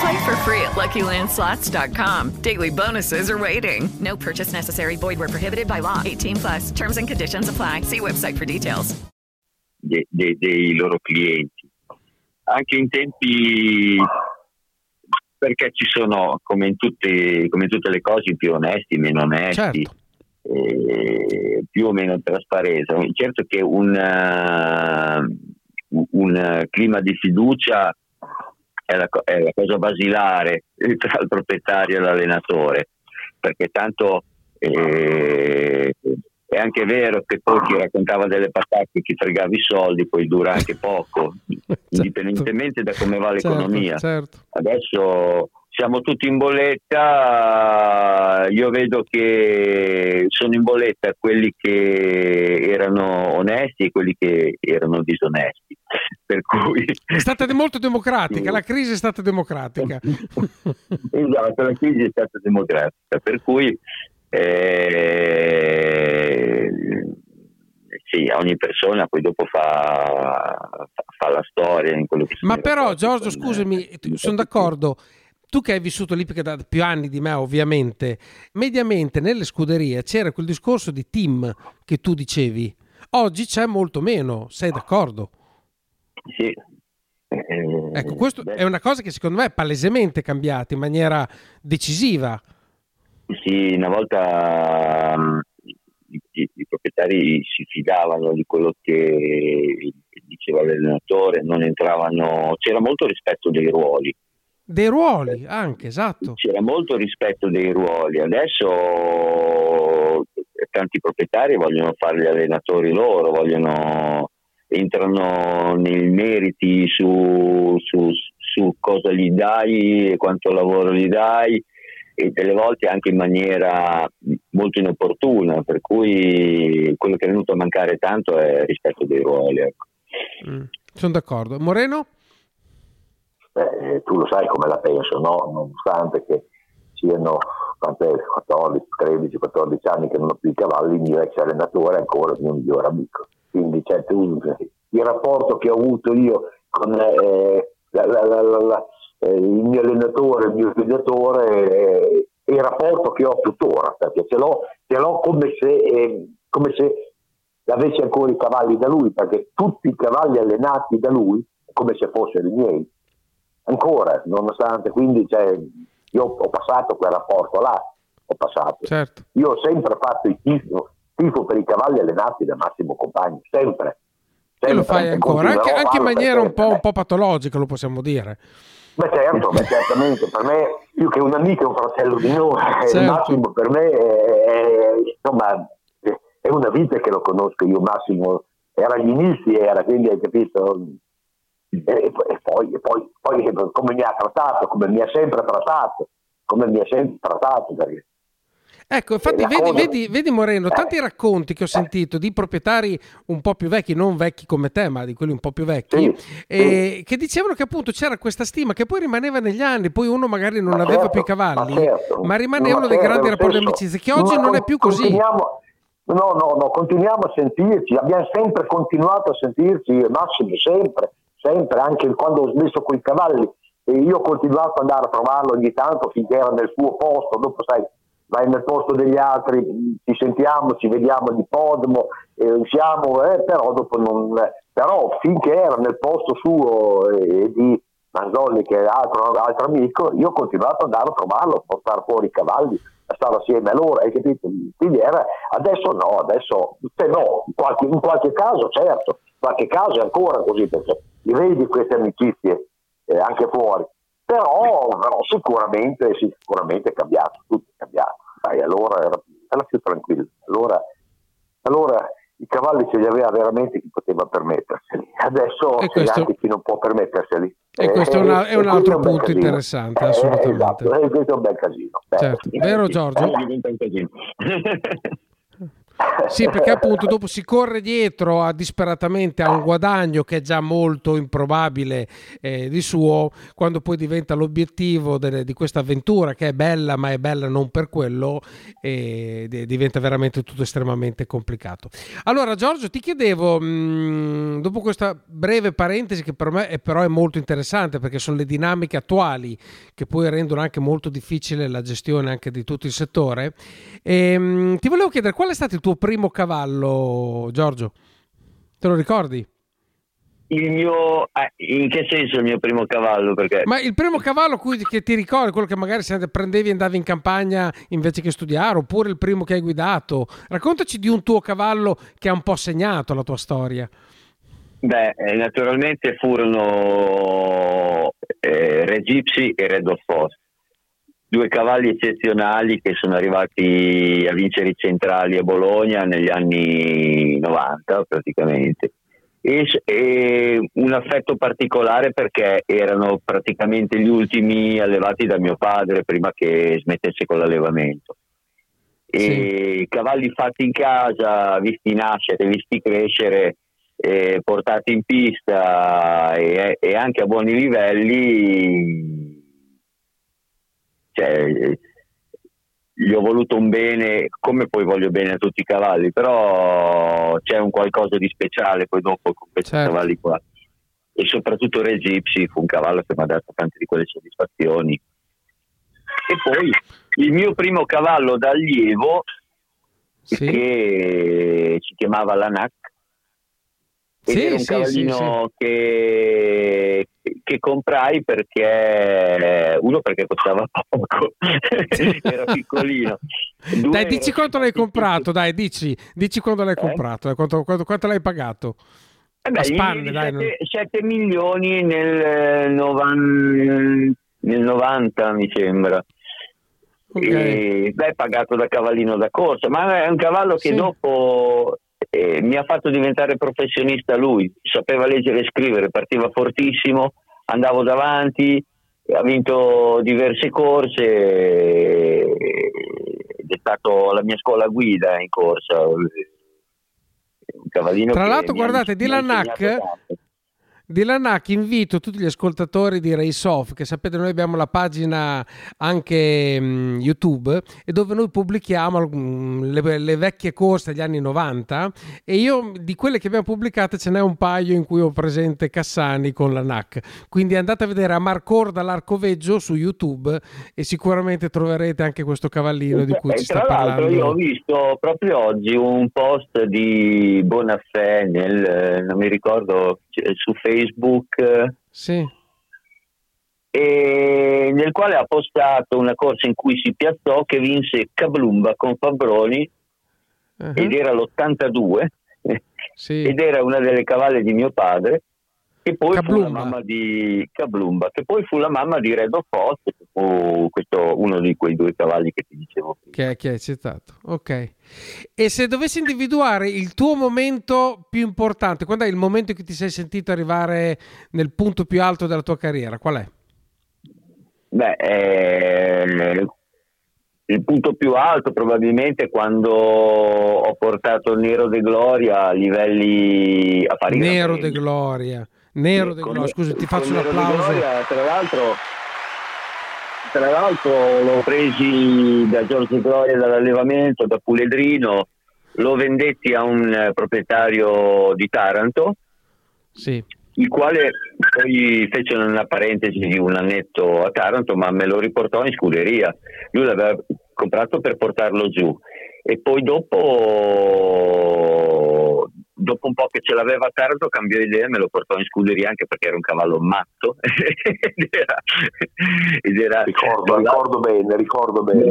Play for free at LuckyLandSlots.com. Daily bonuses are waiting. No purchase necessary. Void where prohibited by law. 18 plus. Terms and conditions apply. See website for details. Dei, dei, dei loro clienti. Anche in tempi perché ci sono, come in, tutti, come in tutte le cose, più onesti, meno onesti. Certo eh, più o meno trasparenza. Certo che un, uh, un clima di fiducia è la, è la, cosa basilare tra il proprietario e l'allenatore, perché tanto eh, è anche vero che poi chi raccontava delle patate chi fregava i soldi poi dura anche poco, certo. indipendentemente da come va certo, l'economia. Certo, certo. Adesso siamo tutti in bolletta, io vedo che sono in bolletta quelli che erano onesti e quelli che erano disonesti. Per cui... È stata molto democratica, la crisi è stata democratica. esatto, la crisi è stata democratica, per cui eh, sì, ogni persona poi dopo fa, fa la storia in quello che Ma però Giorgio, scusami, sono d'accordo tu che hai vissuto l'Ippica da più anni di me, ovviamente, mediamente nelle scuderie c'era quel discorso di team che tu dicevi. Oggi c'è molto meno, sei d'accordo? Sì. Eh, ecco, questo beh. è una cosa che secondo me è palesemente cambiata in maniera decisiva. Sì, una volta um, i, i, i, proprietari si fidavano di quello che diceva l'allenatore, non entravano, c'era molto rispetto dei ruoli dei ruoli anche, esatto. C'era molto rispetto dei ruoli, adesso tanti proprietari vogliono fare gli allenatori loro, vogliono, entrano nei meriti su, su, su cosa gli dai e quanto lavoro gli dai e delle volte anche in maniera molto inopportuna, per cui quello che è venuto a mancare tanto è rispetto dei ruoli. Ecco. Mm, sono d'accordo. Moreno? Eh, tu lo sai come la penso, no? nonostante che siano quant'è, 14, 13, 14 anni che non ho più i cavalli, il mio ex allenatore è ancora il mio migliore amico. Quindi tu, il rapporto che ho avuto io con eh, la, la, la, eh, il mio allenatore, il mio studiatore, eh, il rapporto che ho tuttora, perché ce l'ho, ce l'ho come, se, eh, come se avessi ancora i cavalli da lui, perché tutti i cavalli allenati da lui, come se fossero i miei, ancora, nonostante, quindi cioè, io ho passato quel rapporto là, ho passato. Certo. Io ho sempre fatto il tifo, tifo per i cavalli allenati da Massimo Compagni, sempre. E lo fai ancora, anche, anche in maniera un po', un po', patologica, lo possiamo dire. Beh certo, beh, certamente, per me più che un amico è un fratello di noi, certo. Massimo per me è, è, insomma, è una vita che lo conosco io, Massimo, era agli inizi, era, quindi hai capito, e, poi, e poi, poi, come mi ha trattato, come mi ha sempre trattato, come mi ha sempre trattato. Perché Ecco, infatti vedi, vedi, vedi, Moreno, tanti racconti che ho sentito di proprietari un po' più vecchi, non vecchi come te, ma di quelli un po' più vecchi, sì, eh, sì. che dicevano che appunto c'era questa stima che poi rimaneva negli anni, poi uno magari non ma aveva certo, più i cavalli, ma, certo, ma rimanevano ma dei certo, grandi rapporti di amicizia, che oggi non è più così. No, no, no, continuiamo a sentirci, abbiamo sempre continuato a sentirci, Massimo, sempre, sempre, anche quando ho smesso con i cavalli, e io ho continuato ad andare a trovarlo ogni tanto finché era nel suo posto, dopo sai, vai nel posto degli altri, ci sentiamo, ci vediamo di Podmo, eh, usciamo, eh, però dopo non... Però finché era nel posto suo eh, di Manzolli, che è altro, altro amico, io ho continuato ad andare a trovarlo, a portare fuori i cavalli, a stare assieme a loro, hai capito? Quindi era, adesso no, adesso se no, in qualche, in qualche caso certo, qualche caso è ancora così, perché li vedi queste amicizie eh, anche fuori, però, però sicuramente, sì, sicuramente è cambiato, tutto è cambiato. Dai, allora era, era più tranquillo. Allora, allora, i cavalli ce li aveva veramente chi poteva permetterseli. Adesso questo... anche chi non può permetterseli. E questo è, una, è un altro punto casino. interessante, eh, assolutamente. esatto, eh, questo è un bel casino. Certo. Vero Giorgio? Sì, perché appunto dopo si corre dietro a, disperatamente a un guadagno che è già molto improbabile eh, di suo, quando poi diventa l'obiettivo delle, di questa avventura che è bella, ma è bella non per quello, e diventa veramente tutto estremamente complicato. Allora, Giorgio, ti chiedevo, mh, mm, dopo questa breve parentesi, che per me è, però è molto interessante perché sono le dinamiche attuali che poi rendono anche molto difficile la gestione anche di tutto il settore, e, mh, mm, ti volevo chiedere qual è stato il tuo tuo primo cavallo, Giorgio? Te lo ricordi? Il mio, eh, in che senso il mio primo cavallo? Perché... Ma il primo cavallo cui, che ti ricordi, quello che magari prendevi e andavi in campagna invece che studiare, oppure il primo che hai guidato? Raccontaci di un tuo cavallo che ha un po' segnato la tua storia. Beh, eh, naturalmente furono eh, Re Gypsy e Red of Force due cavalli eccezionali che sono arrivati a vincere i centrali a Bologna negli anni 90 praticamente. E, e, un affetto particolare perché erano praticamente gli ultimi allevati da mio padre prima che smettesse con l'allevamento. E sì. cavalli fatti in casa, visti nascere, visti crescere, eh, portati in pista e, e anche a buoni livelli cioè, gli ho voluto un bene come poi voglio bene a tutti i cavalli, però c'è un qualcosa di speciale poi dopo con questi certo. cavalli qua. E soprattutto Re Gypsy fu un cavallo che mi ha dato tante di quelle soddisfazioni. E poi il mio primo cavallo d'allievo, sì. che si chiamava Lanac, sì, era un sì, cavallino sì, che, che, comprai perché uno perché costava poco era piccolino. Due dai dici quanto l'hai comprato dai dici, dici quando l'hai eh? comprato eh, quanto, quanto, quanto, l'hai pagato? Eh beh, spanne, dai, 7, 7, milioni nel 90, nel 90 mi sembra. Okay. e, beh pagato da cavallino da corsa ma è un cavallo che dopo eh, mi ha fatto diventare professionista lui, sapeva leggere e scrivere, partiva fortissimo, andavo davanti, ha vinto diverse corse ed è stato la mia scuola guida in corsa. Un cavallino Tra l'altro, guardate, Dylan Hack di Lanac invito tutti gli ascoltatori di Race Off, che sapete noi abbiamo la pagina anche mh, YouTube e dove noi pubblichiamo mh, le, le, vecchie corse degli anni 90 e io di quelle che abbiamo pubblicate ce n'è un paio in cui ho presente Cassani con Lanac. Quindi andate a vedere a Marcor dall'Arcoveggio su YouTube e sicuramente troverete anche questo cavallino di cui e ci sta tra l'altro parlando. io ho visto proprio oggi un post di Bonafè nel, non mi ricordo su Facebook sì. e nel quale ha postato una corsa in cui si piazzò che vinse Cablumba con Fabroni Uh-huh. ed era l'82 Sì. ed era una delle cavalle di mio padre che poi fu la Cablumba. mamma di Cablumba che poi fu la mamma di Redo Foss che fu questo, uno di quei due cavalli che ti dicevo prima. Che, che hai citato, ok. E se dovessi individuare il tuo momento più importante, quando è il momento in cui ti sei sentito arrivare nel punto più alto della tua carriera? Qual è? Beh, eh, il punto più alto probabilmente è quando ho portato Nero de Gloria a livelli a Nero de. Gloria. Nero de Gloria, scusa, ti faccio un applauso. Gloria, tra l'altro tra l'altro l'ho presi da Giorgio Gloria dall'allevamento, da Puledrino, lo vendetti a un eh, proprietario di Taranto, Sì. il quale poi fece una parentesi di un annetto a Taranto, ma me lo riportò in scuderia. Lui l'aveva comprato per portarlo giù e poi dopo, dopo un po' che ce l'aveva Taranto cambiò idea e me lo portò in scuderia anche perché era un cavallo matto ed era, ed era Ricordo, ricordo bene, ricordo bene.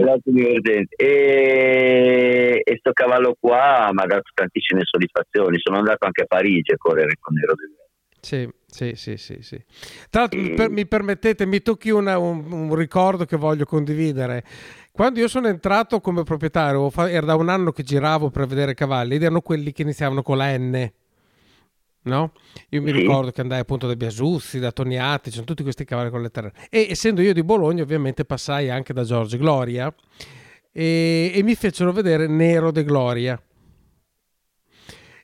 E, e sto cavallo qua mi ha dato tantissime soddisfazioni. Sono andato anche a Parigi a correre con Nero del. Sì, sì, sì, sì, sì. Tra l'altro, mi, per- mi permettete, mi tocchi una- un, un ricordo che voglio condividere. Quando io sono entrato come proprietario, era da un anno che giravo per vedere cavalli, ed erano quelli che iniziavano con la N. No? Io mi Sì. ricordo che andai appunto da Biasuzzi, da Toniati, c'erano tutti questi cavalli con le N. E essendo io di Bologna, ovviamente passai anche da Giorgio Gloria e, e mi fecero vedere Nero de Gloria.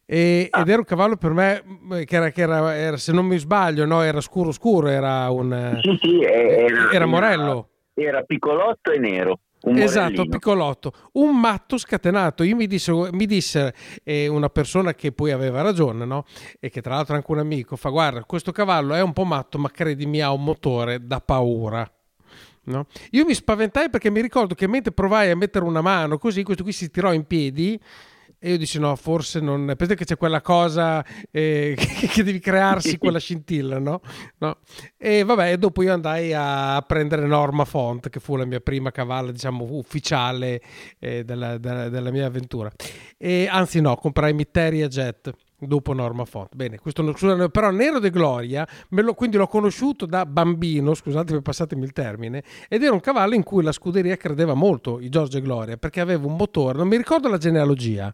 E- Ah. Ed era un cavallo per me mh, che era, che era- era- se non mi sbaglio, no, era scuro scuro, era un Sì, sì, eh, era, era Morello. Era piccolotto e nero. Esatto, piccolotto, un matto scatenato. Io mi disse, mi disse eh, una persona che poi aveva ragione, no? E che tra l'altro è anche un amico, fa guarda, questo cavallo è un po' matto, ma credimi ha un motore da paura. No? Io mi spaventai perché mi ricordo che mentre provai a mettere una mano così, questo qui si tirò in piedi e io dissi no, forse non... Pensate che c'è quella cosa eh, che, che devi crearsi quella scintilla, no? No? E vabbè, dopo io andai a prendere Norma Font, che fu la mia prima cavalla, diciamo, ufficiale eh, della, della- della mia avventura. E, anzi no, comprai Mitteria Jet dopo Norma Font. Bene, questo però Nero de Gloria, lo- quindi l'ho conosciuto da bambino, scusatemi, passatemi il termine, ed era un cavallo in cui la scuderia credeva molto, i Giorgio Gloria, perché aveva un motore, non mi ricordo la genealogia,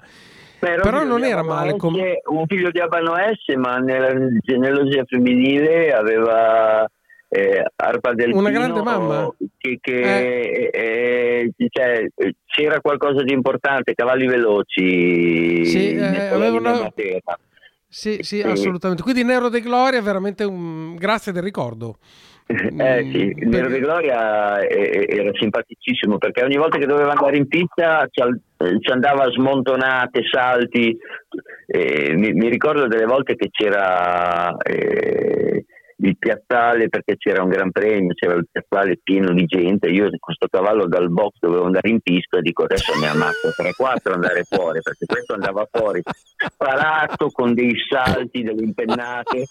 Però, però non era male come... Un figlio di Abano S, ma nella genealogia femminile aveva eh, Arpa del Una Pino, grande mamma? Che, che, eh, cioè, c'era qualcosa di importante, cavalli veloci. Sì, eh, avevano- linea materna. Sì, sì, assolutamente. Quindi Nero de Gloria, veramente un... grazie del ricordo. Eh sì, il Mm, Nero de Gloria eh, era simpaticissimo perché ogni volta che doveva andare in pista ci, eh, andava a smontonate, salti. Eh, mi, mi ricordo delle volte che c'era eh, il piazzale perché c'era un gran premio, c'era il piazzale pieno di gente. Io questo cavallo dal box dovevo andare in pista e dico adesso ne ammazzo 3-4 andare fuori perché questo andava fuori sparato con dei salti, delle impennate.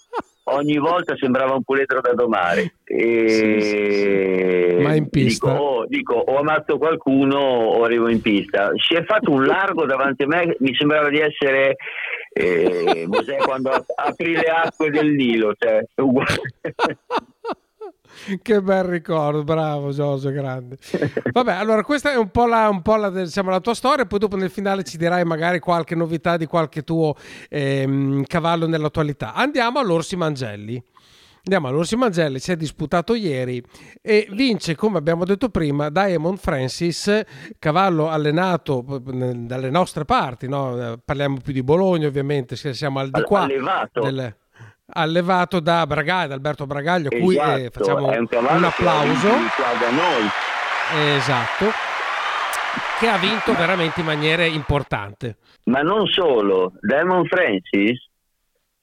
Ogni volta sembrava un puledro da domare. E Ma in pista? Dico, oh, dico, o ammazzo qualcuno o arrivo in pista. Si è fatto un largo davanti a me, mi sembrava di essere eh, Mosè quando ap- aprì le acque del Nilo. Cioè. Che bel ricordo, bravo Giorgio, grande. Vabbè, allora questa è un po' la, un po' la, diciamo, la tua storia, poi dopo nel finale ci dirai magari qualche novità di qualche tuo ehm, cavallo nell'attualità. Andiamo all'Orsi Mangelli. Andiamo all'Orsi Mangelli, si è disputato ieri e vince, come abbiamo detto prima, Diamond Francis, cavallo allenato dalle nostre parti, no? Parliamo più di Bologna ovviamente, siamo al di qua. Allevato. del- allevato da Bragaglio, Alberto Bragaglio, a cui eh, Esatto, facciamo un un, applauso. Esatto. Che ha vinto veramente in maniera importante. Ma non solo, Diamond Francis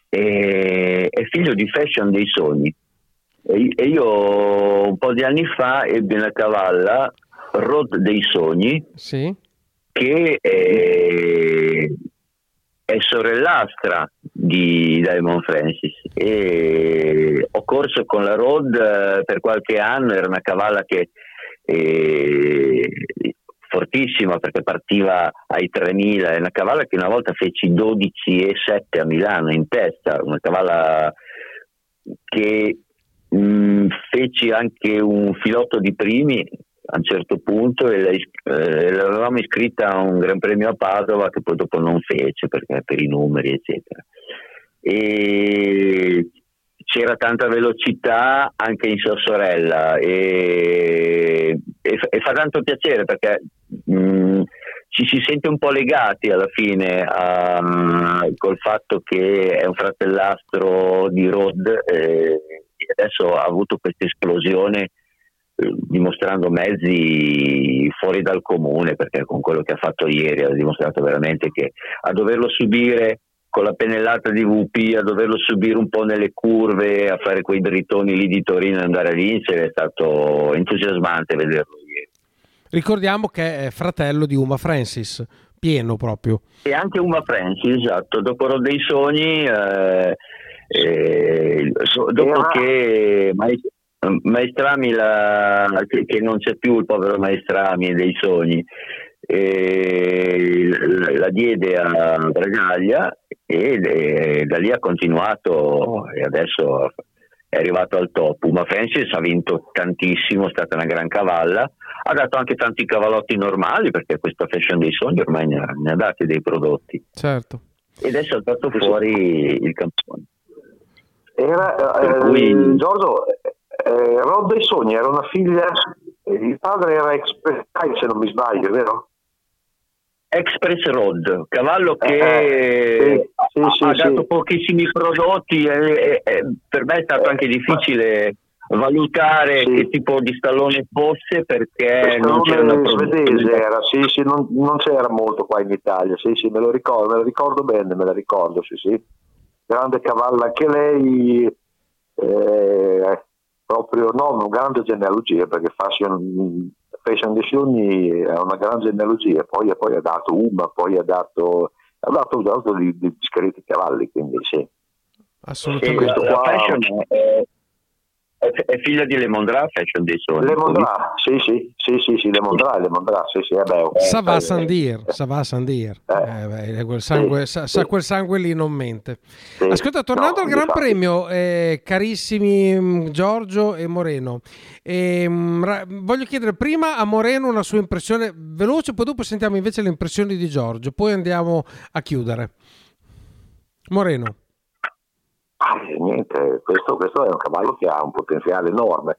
è, è figlio di Fashion dei Sogni. E e io un po' di anni fa ebbi una cavalla, Road dei Sogni, Sì. che è, è sorellastra di Diamond Francis e ho corso con la Road eh, per qualche anno, era una cavalla che eh, fortissima perché partiva ai 3000, è una cavalla che una volta feci 12 e 7 a Milano in testa, una cavalla che mh, feci anche un filotto di primi a un certo punto e eh, l'avevamo iscritta a un Gran Premio a Padova che poi dopo non fece perché per i numeri eccetera. E c'era tanta velocità anche in sua sorella e, e e fa tanto piacere perché mh, ci si sente un po' legati alla fine a- col fatto che è un fratellastro di Rod eh, e adesso ha avuto questa esplosione eh, dimostrando mezzi fuori dal comune perché con quello che ha fatto ieri ha dimostrato veramente che a doverlo subire con la pennellata di VP, a doverlo subire un po' nelle curve, a fare quei drittoni lì di Torino e andare a vincere è stato entusiasmante vederlo ieri. Ricordiamo che è fratello di Uma Francis, pieno proprio. E anche Uma Francis, esatto, dopo Road dei Sogni, eh, eh, so- dopo Era- che Maes- Maestrami, la- che, che non c'è più il povero Maestrami dei Sogni, eh, la, la diede a Bragaglia e eh, da lì ha continuato e adesso è arrivato al top. Uma Francis ha vinto tantissimo, è stata una gran cavalla, ha dato anche tanti cavallotti normali perché questa Fashion dei Sogni ormai ne ha, ne ha dati dei prodotti Certo. ed è saltato fuori il campione. Era, Per eh, cui- Giorgio, eh, Rod dei Sogni era una figlia, eh, il padre era ex se non mi sbaglio, vero? Express Road, cavallo che Eh, sì, ha, sì, ha sì. dato pochissimi prodotti e, e- e per me è stato anche difficile valutare Sì. che tipo di stallone fosse perché non Stallone c'era una svedese era, sì, sì, non, non c'era molto qua in Italia, sì, sì, me lo ricordo, me lo ricordo bene, me la ricordo, sì, sì. Grande cavalla anche lei, eh, proprio, no, una grande genealogia, perché Fashion, Fashion dei Sogni è una grande genealogia, poi, poi ha dato Uma, poi ha dato, ha dato, ha dato di, di discreti cavalli, quindi sì. Assolutamente. la, questo la qua- Fashion è, è- figlia di Le Mondra, Fashion dei Sogni. Le Mondra, sì, sì, sì, sì, sì, le Mondra, le Mondra, sì, sì, vabbè, Eh, Sandir, ça va Sandir. Eh. Eh, beh, quel sangue, sa, sa sì. quel sangue lì non mente. sì. Ascolta, tornando No, al Gran. Premio, eh, carissimi mm, Giorgio e Moreno, ehm, voglio chiedere prima a Moreno una sua impressione veloce, poi dopo sentiamo invece le impressioni di Giorgio, poi andiamo a chiudere. Moreno, eh, niente, questo, questo è un cavallo che ha un potenziale enorme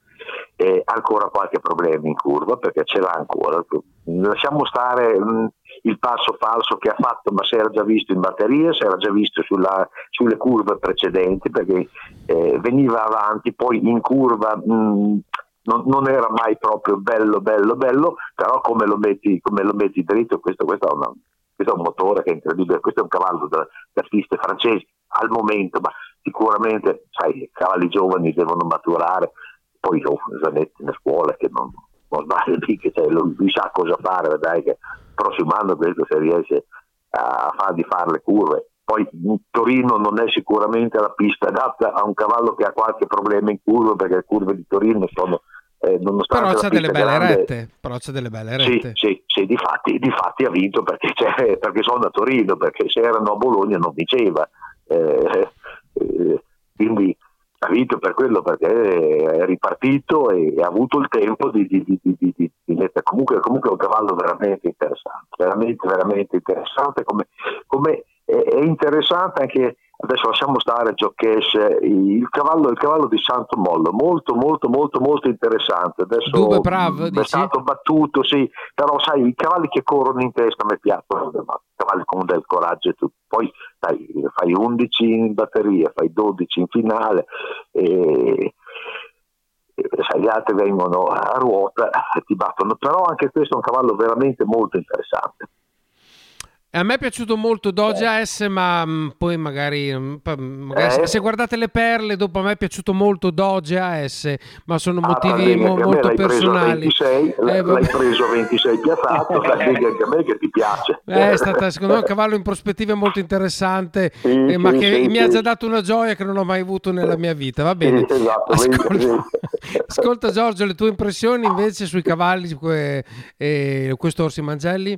e ancora qualche problema in curva perché ce l'ha ancora. Lasciamo stare mh, il passo falso che ha fatto, ma si era già visto in batteria, si era già visto sulla- sulle curve precedenti perché eh, veniva avanti, poi in curva mh, non, non era mai proprio bello, bello, bello, però come lo metti, come lo metti dritto, questo, questo è una- questo è un motore che è incredibile, questo è un cavallo da, da piste francesi al momento, ma sicuramente sai, i cavalli giovani devono maturare, poi oh, Zanetti in scuola che non, non sbaglia lì, che cioè, lui, lui sa cosa fare, vedrai che il prossimo anno questo se riesce a far di fare le curve. Poi Torino non è sicuramente la pista adatta a un cavallo che ha qualche problema in curva perché le curve di Torino sono eh, nonostante però c'è delle belle grande- rette, però c'è delle belle sì, rette. sì, sì, di fatti, di fatti ha vinto perché, c'è- perché sono a Torino, perché se erano a Bologna non vinceva. Eh, eh, quindi ha vinto per quello perché è ripartito e ha avuto il tempo di, di, di, di- di- mettere. Comunque, comunque è un cavallo veramente interessante, veramente, veramente interessante. Come, come è interessante anche, adesso lasciamo stare Giochesh, il cavallo, il cavallo di Santo Mollo, molto molto molto molto interessante. Adesso è stato battuto, sì, però sai, i cavalli che corrono in testa a me piacciono, ma cavalli con del coraggio e tutto. Poi dai, fai 11 in batteria, fai 12 in finale e e sai, gli altri vengono a ruota e ti battono, però anche questo è un cavallo veramente molto interessante. A me è piaciuto molto Doja S, ma mh, poi magari, mh, pa- magari se- Eh? se guardate le perle, dopo a me è piaciato molto Doja S, ma sono Ah, motivi mo- molto l'hai preso a personali. 26, Eh, l'hai preso a 26 piazzato, la Lega anche a me che ti piace. Eh, È stata secondo me un cavallo in prospettiva molto interessante, Sì, eh, ma sì, che sì, mi ha già dato una gioia che non ho mai avuto nella mia vita. Va bene. Esatto, Ascolta, ascolta, Giorgio, le tue impressioni invece sui cavalli que- e questo Orsi Mangelli?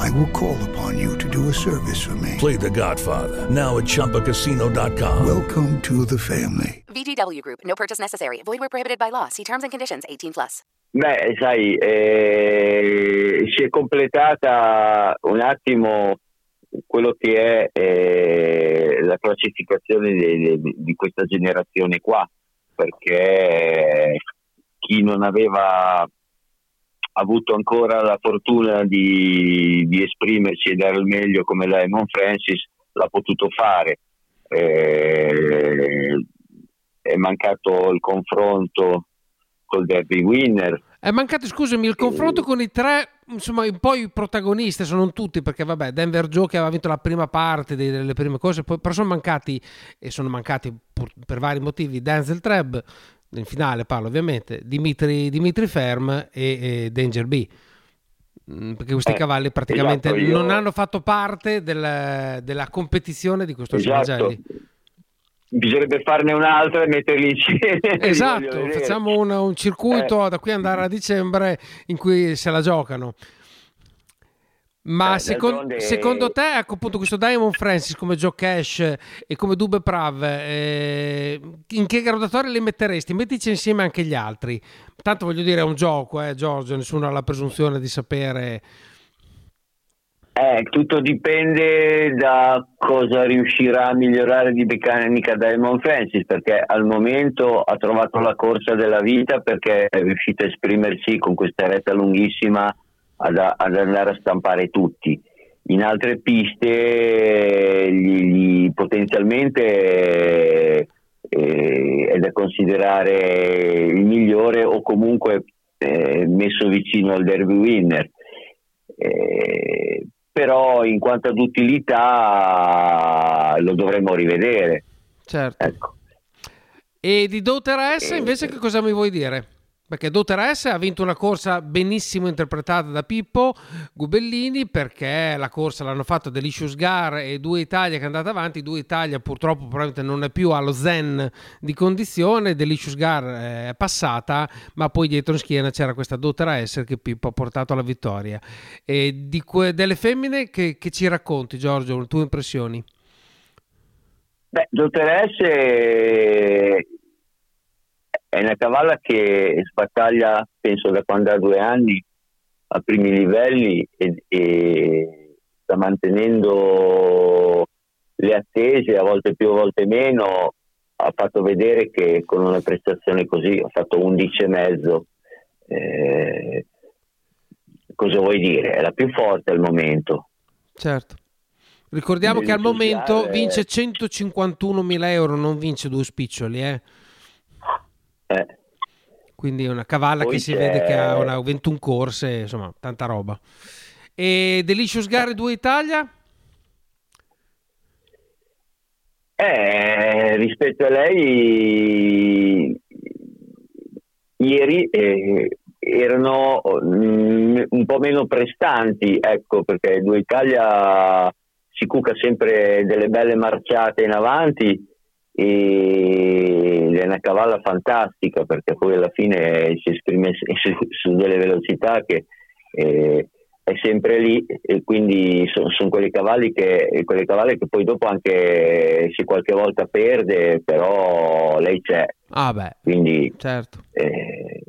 I will call upon you to do a service for me. Play The Godfather now at ChumbaCasino.com. Welcome to the family. VGW Group. No purchase necessary. Void where prohibited by law. See terms and conditions. 18 plus. Beh, sai, eh, si è completata un attimo quello che è eh, la classificazione di, di- di questa generazione qua, perché chi non aveva avuto ancora la fortuna di, di esprimersi e dare il meglio come Diamond Francis l'ha potuto fare. Eh, è mancato il confronto col derby winner. È mancato, scusami, il confronto con i tre, insomma, un po' i protagonisti, sono non tutti, perché vabbè, Denver Joe che aveva vinto la prima parte delle prime cose, poi, però sono mancati, e sono mancati per vari motivi, Denzel Treb, in finale parlo ovviamente, Dimitri, Dimitri Ferm e, e Danger B. Mm, Perché questi Eh, cavalli praticamente esatto, io- non hanno fatto parte del- della competizione di questo Esatto. Mangelli. Bisognerebbe farne un'altra e metterli insieme. Esatto, facciamo un, un circuito da qui andare a dicembre in cui se la giocano. Ma Eh, secon- d'altronde- secondo te, ecco appunto questo Diamond Francis come Joe Cash e come Dube Prav, eh, in che graduatoria li metteresti? Mettici insieme anche gli altri. Tanto voglio dire, è un gioco, eh, Giorgio, nessuno ha la presunzione di sapere. Eh, tutto dipende da cosa riuscirà a migliorare di meccanica Diamond Francis perché al momento ha trovato la corsa della vita perché è riuscito a esprimersi con questa retta lunghissima ad, ad andare a stampare tutti. In altre piste eh, gli- gli potenzialmente eh, è da considerare il migliore o comunque eh, messo vicino al derby winner. Eh, però in quanto ad utilità lo dovremmo rivedere. Certo. Ecco. E di Doter S invece che cosa mi vuoi dire? Perché Doter S ha vinto una corsa benissimo interpretata da Pippo Gubellini perché la corsa l'hanno fatta Delicious Gar e Due Italia che è andata avanti. Due Italia purtroppo probabilmente non è più allo zen di condizione. Delicious Gar eh, è passata, ma poi dietro in schiena c'era questa Doter S che Pippo ha portato alla vittoria. E que- delle femmine che, che ci racconti, Giorgio, le tue impressioni? Beh, Dottoressa è una cavalla che sbattaglia, penso, da quando ha due anni a primi livelli e, e sta mantenendo le attese, a volte più, a volte meno. Ha fatto vedere che con una prestazione così ha fatto 11 e mezzo. Eh, cosa vuoi dire? È la più forte al momento. Certo. Ricordiamo che al momento vince 151.000 euro, non vince due spiccioli, eh. Eh. quindi una cavalla Poi che si c'è- vede che ha una 21 corse, insomma, tanta roba. E Delicious Gare 2 Italia? Eh, rispetto a lei, ieri eh, erano mm, un po' meno prestanti, ecco, perché Due Italia si cuca sempre delle belle marciate in avanti e è una cavalla fantastica perché poi alla fine si esprime su, su delle velocità che eh, è sempre lì e quindi sono quei cavalli che quelle cavalli che poi dopo anche se qualche volta perde però lei c'è Ah beh, quindi certo. eh,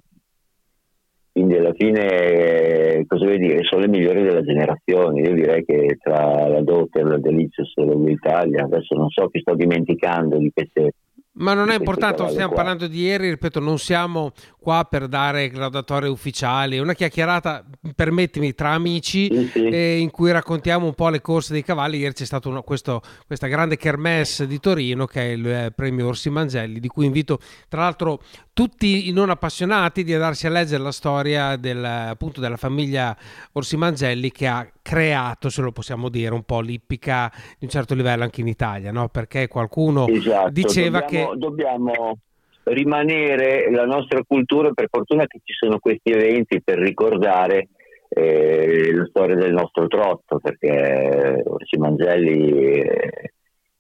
quindi alla fine eh, cosa vuoi dire? Sono le migliori della generazione. Io direi che tra la Dotter la Delicious e la Blue Italia adesso non so chi sto dimenticando di queste Ma non è importante, stiamo qua. parlando di ieri, ripeto, non siamo qua per dare graduatorie ufficiali, è una chiacchierata, permettimi, tra amici eh, in cui raccontiamo un po' le corse dei cavalli. Ieri c'è stata una- questo- questa grande kermesse di Torino che è il eh, premio Orsi Mangelli, di cui invito tra l'altro tutti i non appassionati di andarsi a leggere la storia del, appunto della famiglia Orsi Mangelli che ha creato, se lo possiamo dire, un po' l'ippica di un certo livello anche in Italia, no? perché qualcuno Esatto, diceva che... dobbiamo rimanere la nostra cultura, per fortuna che ci sono questi eventi per ricordare eh, la storia del nostro trotto, perché Orsi Mangelli eh,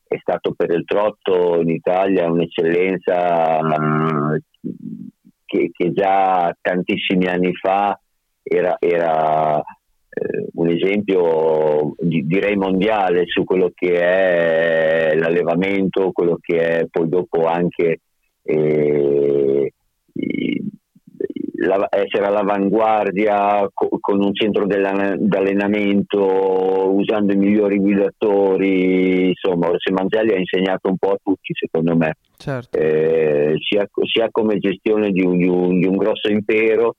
è stato per il trotto in Italia un'eccellenza mm, che, che già tantissimi anni fa era, era, eh, un esempio di- direi mondiale su quello che è l'allevamento, quello che è poi dopo anche eh, la- essere all'avanguardia co- con un centro d'allenamento, usando i migliori guidatori, insomma Mangelli ha insegnato un po' a tutti secondo me, Certo. Eh, sia, sia come gestione di un, di un- di un grosso impero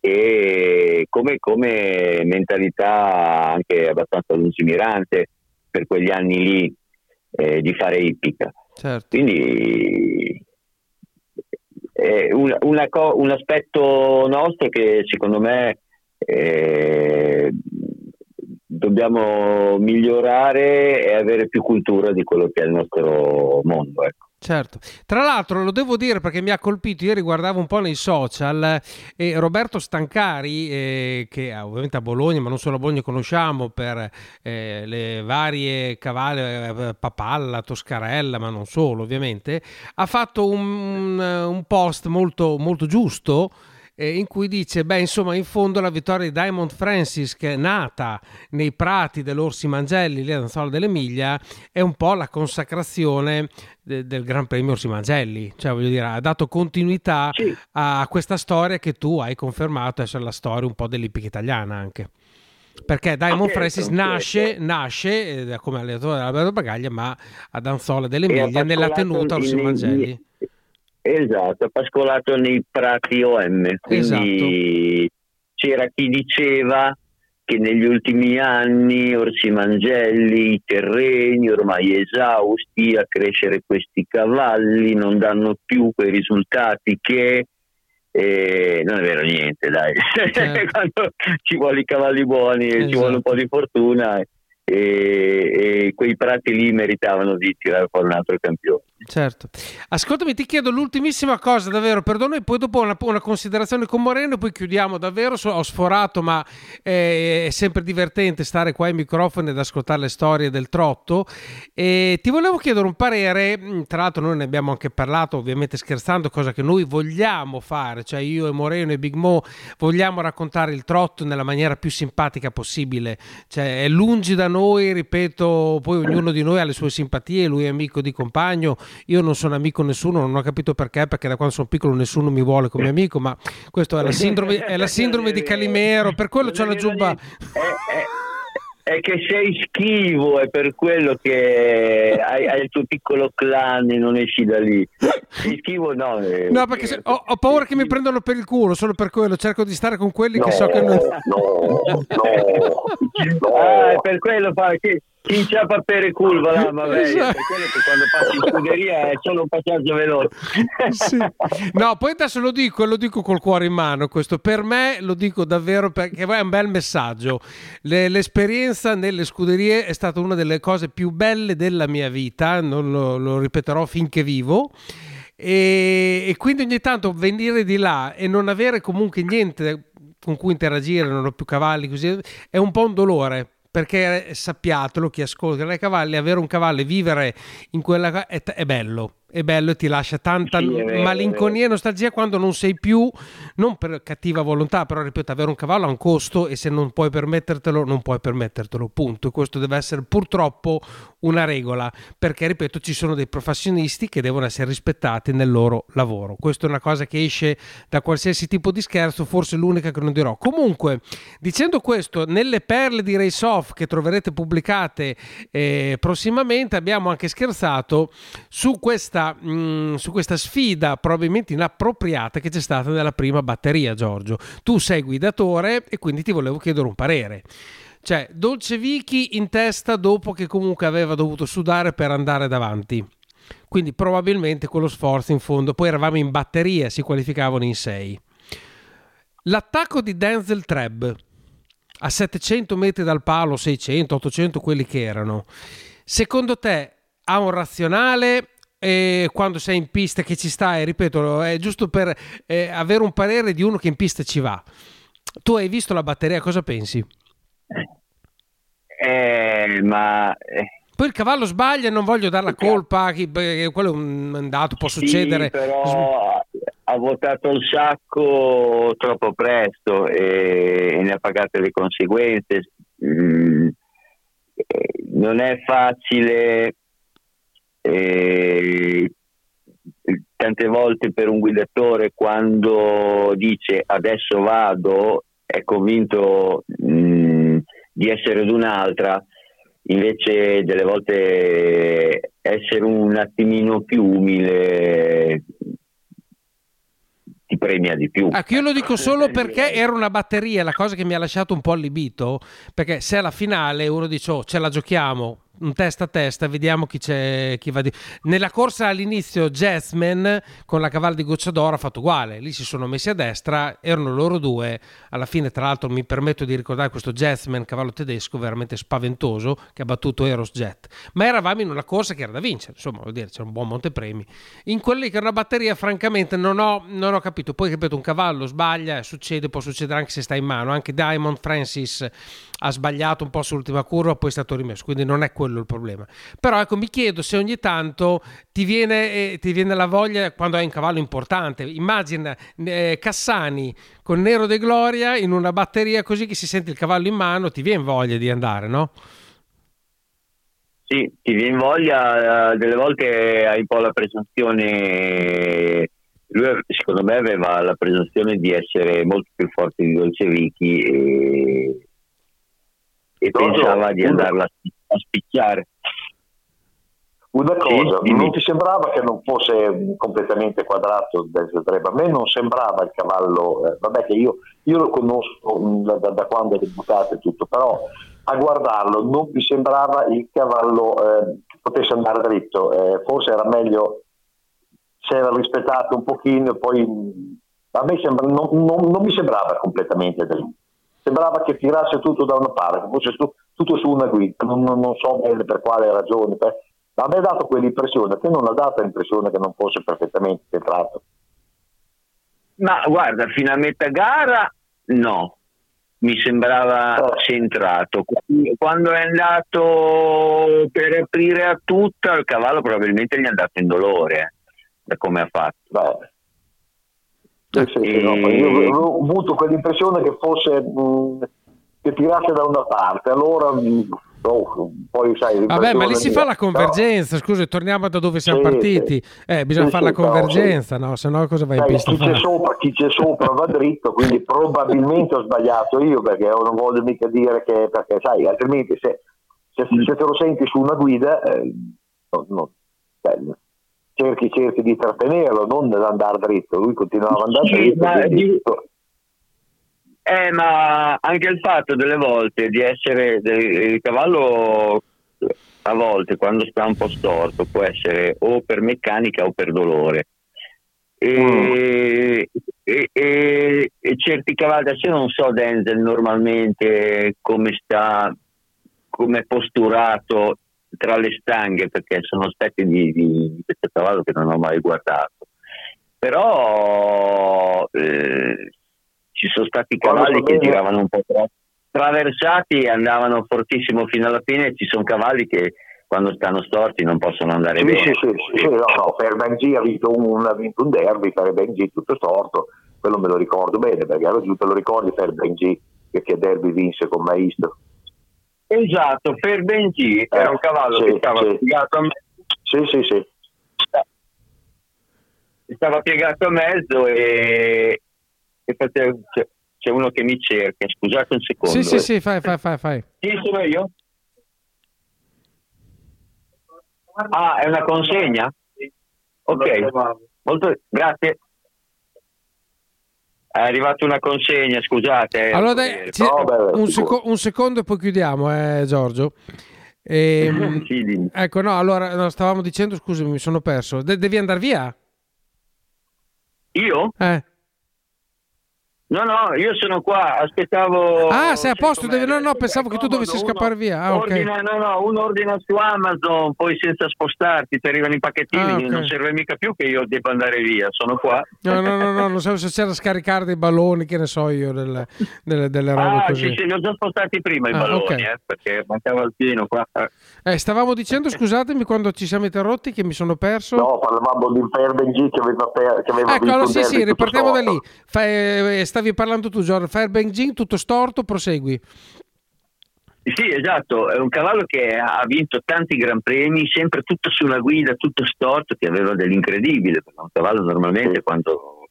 e come, come mentalità anche abbastanza lungimirante per quegli anni lì eh, di fare ippica. Certo. Quindi è un, una co- un aspetto nostro che secondo me eh, dobbiamo migliorare e avere più cultura di quello che è il nostro mondo. Ecco. Certo, tra l'altro lo devo dire perché mi ha colpito, ieri guardavo un po' nei social e Roberto Stancari, eh, che ah, ovviamente a Bologna, ma non solo a Bologna conosciamo per eh, le varie cavalle, eh, Papalla, Toscarella, ma non solo ovviamente, ha fatto un, un post molto, molto giusto eh, in cui dice, beh, insomma, in fondo la vittoria di Diamond Francis, che è nata nei prati dell'Orsi Mangelli, lì a Danzola dell'Emilia, è un po' la consacrazione de- del Gran Premio Orsi Mangelli. Cioè, voglio dire, ha dato continuità a questa storia che tu hai confermato essere la storia un po' dell'ippica italiana anche. Perché Diamond certo, Francis nasce, nasce eh, come allenatore dell'Alberto Bagaglia, ma a Danzola dell'Emilia, nella tenuta Orsi Mangelli. Esatto, pascolato nei prati OM, quindi c'era chi diceva che negli ultimi anni Orsi Mangelli, i terreni ormai esausti a crescere questi cavalli non danno più quei risultati che eh, non è vero niente, dai. Quando ci vuole i cavalli buoni e ci vuole un po' di fortuna e, e quei prati lì meritavano di tirare fuori un altro campione. Certo. Ascoltami, ti chiedo l'ultimissima cosa, davvero, perdono, e poi dopo una, una considerazione con Moreno e poi chiudiamo davvero. So- ho sforato, ma eh, è sempre divertente stare qua ai microfoni ed ascoltare le storie del trotto. E ti volevo chiedere un parere, tra l'altro noi ne abbiamo anche parlato, ovviamente scherzando, cosa che noi vogliamo fare, cioè io e Moreno e Big Mo vogliamo raccontare il trotto nella maniera più simpatica possibile, cioè è lungi da noi, ripeto, poi ognuno di noi ha le sue simpatie, lui è amico di compagno, io non sono amico nessuno, non ho capito perché, perché da quando sono piccolo nessuno mi vuole come amico, ma questo è la sindrome, è la sindrome di Calimero, per quello c'ho la giubba. È, che sei schivo, è per quello che hai, hai il tuo piccolo clan e non esci da lì. Sei schivo, no. eh, No, perché se- ho, ho paura che mi prendano per il culo, solo per quello. Cerco di stare con quelli che so che non. Ah, è per quello fa per il culo, là, beh, Esatto. quando passi in scuderia è solo un passaggio veloce. Sì. No, poi adesso lo dico e lo dico col cuore in mano. Questo per me lo dico davvero perché è un bel messaggio. Le- l'esperienza nelle scuderie è stata una delle cose più belle della mia vita, non lo, lo ripeterò finché vivo. E, e quindi ogni tanto venire di là e non avere comunque niente con cui interagire, non ho più cavalli, così è un po' un dolore. Perché sappiatelo, chi ascolta dai cavalli, avere un cavallo e vivere in quella è, è bello, è bello e ti lascia tanta Sì, vero, malinconia e nostalgia quando non sei più, non per cattiva volontà, però ripeto, avere un cavallo ha un costo e se non puoi permettertelo, non puoi permettertelo, punto. E questo deve essere purtroppo una regola, perché ripeto, ci sono dei professionisti che devono essere rispettati nel loro lavoro. Questa è una cosa che esce da qualsiasi tipo di scherzo, forse l'unica che non dirò. Comunque, dicendo questo, nelle perle di Race Off che troverete pubblicate eh, prossimamente, abbiamo anche scherzato su questa, mh, su questa sfida probabilmente inappropriata che c'è stata nella prima batteria, Giorgio. Tu sei guidatore e quindi ti volevo chiedere un parere. Cioè, Dolce Vicky in testa dopo che comunque aveva dovuto sudare per andare davanti. Quindi probabilmente quello sforzo in fondo. Poi eravamo in batteria, si qualificavano in sei. L'attacco di Denzel Trebb a 700 metri dal palo, 600, 800, quelli che erano. Secondo te ha un razionale? E quando sei in pista che ci stai, ripeto, è giusto per eh, avere un parere di uno che in pista ci va. Tu hai visto la batteria, cosa pensi? Eh, ma eh, Poi il cavallo sbaglia, non voglio dare la colpa, quello è un dato, può sì, succedere. però ha votato il sacco troppo presto e ne ha pagate le conseguenze. Mm, eh, non è facile tante volte per un guidatore quando dice adesso vado è convinto mm, di essere ad un'altra. Invece delle volte essere un attimino più umile ti premia di più. Ecco, io lo dico solo perché era una batteria, la cosa che mi ha lasciato un po' allibito, perché se alla finale uno dice oh ce la giochiamo, un testa a testa, vediamo chi, c'è, chi va di... Nella corsa all'inizio Jasmine con la cavallo di Goccia d'Oro ha fatto uguale, lì si sono messi a destra, erano loro due, alla fine tra l'altro mi permetto di ricordare questo Jasmine, cavallo tedesco veramente spaventoso, che ha battuto Eros Jet, ma eravamo in una corsa che era da vincere, insomma vuol dire c'era un buon montepremi. In quelli che era una batteria francamente non ho, non ho capito, poi ripeto un cavallo sbaglia, succede, può succedere anche se sta in mano, anche Diamond Francis ha sbagliato un po' sull'ultima curva, poi è stato rimesso, quindi non è quello il problema. Però ecco, mi chiedo se ogni tanto ti viene, eh, ti viene la voglia quando hai un cavallo importante. Immagina eh, Cassani con Nero de Gloria in una batteria così che si sente il cavallo in mano, ti viene voglia di andare, no? Sì, ti viene voglia, eh, delle volte hai un po' la presunzione, lui secondo me aveva la presunzione di essere molto più forte di Dolcevichi e, e pensava di andarla a a spicchiare. Una Sì, cosa, dimmi. non ti sembrava che non fosse completamente quadrato del Zedreba? A me non sembrava il cavallo, eh, vabbè che io, io lo conosco mh, da, da- da quando è debuttato e tutto, però a guardarlo non mi sembrava il cavallo eh, che potesse andare dritto, eh, forse era meglio se era rispettato un pochino e poi mh, a me sembra, non, non- non mi sembrava completamente dritto. Sembrava che tirasse tutto da una parte, che fosse su- tutto su una guida, non, non- non so bene per quale ragione, per- ma me ha dato quell'impressione, che non ha dato l'impressione che non fosse perfettamente centrato. Ma guarda, fino a metà gara no, mi sembrava centrato. Quando è andato per aprire a tutta, il cavallo probabilmente gli è andato in dolore, eh, da come ha fatto. Sì, sì, sì, no, ma io avevo avuto quell'impressione che fosse mh, che tirasse da una parte, allora mh, oh, poi sai... Vabbè, ma lì si fa la convergenza, scusa, torniamo da dove siamo Sì, partiti. Eh, bisogna Sì, fare la sì, però, convergenza, no? Se no cosa vai in pista a chi c'è, sopra, chi c'è sopra va dritto, quindi probabilmente ho sbagliato io perché non voglio mica dire che perché sai, altrimenti se, se, se te lo senti su una guida eh, no- no, cioè, cerchi, cerchi di trattenerlo, non ad andare dritto, lui continuava ad andare Sì, dritto. Eh, ma anche il fatto delle volte di essere del- il cavallo a volte quando sta un po' storto può essere o per meccanica o per dolore. E, e- e- e certi cavalli, adesso non so Denzel normalmente come sta, come è posturato tra le stanghe, perché sono aspetti di, di- di questo cavallo che non ho mai guardato. Però eh, ci sono stati cavalli che giravano un po' troppo traversati e andavano fortissimo fino alla fine ci sono cavalli che quando stanno storti non possono andare Sì, bene. sì, sì, sì, no, no, per Benji ha vinto un, ha vinto un derby, per Benji tutto storto, quello me lo ricordo bene, perché ero giù, te lo ricordi per Benji che, che derby vinse con Maestro. Esatto, per Benji era un cavallo sì, che stava sì. piegato a me- Sì, sì, sì. stava piegato a mezzo e, c'è, c'è uno che mi cerca, scusate un secondo. Sì, sì, eh. sì, fai, fai, fai, fai. Sì, sono io. Ah, è una consegna? Ok, molto grazie. È arrivata una consegna, scusate. eh. Allora dai, ci- un, seco- un secondo e poi chiudiamo, eh, Giorgio. Ehm, Sì, dimmi. ecco, no, allora no, stavamo dicendo, scusami, mi sono perso. De- devi andare via? Io? Eh. No, no, io sono qua, aspettavo... Ah, sei a posto? Devi... No, no, pensavo che tu dovessi scappare via. Ah, ok. Ordina, no, no, uno ordina su Amazon, poi senza spostarti ti arrivano i pacchettini, Ah, ok. non serve mica più che io debba andare via, sono qua. No, no, no, no, non so se c'era da scaricare dei balloni, che ne so io, delle, delle, delle robe Ah, così. sì, sì, li ho già spostati prima i Ah, balloni, ok. eh, perché mancava il pieno qua. Eh. Stavamo dicendo, scusatemi, quando ci siamo interrotti, che mi sono perso. No, parlavamo di Per Benji che aveva, per- che aveva Ecco, vinto allora un sì, sì, ripartiamo da lì. Fai- eh, stavi parlando tu, Giorgio. Fairbank Jing, tutto storto, prosegui. Sì, esatto, è un cavallo che ha vinto tanti gran premi, sempre tutto sulla guida, tutto storto, che aveva dell'incredibile, perché un cavallo normalmente quando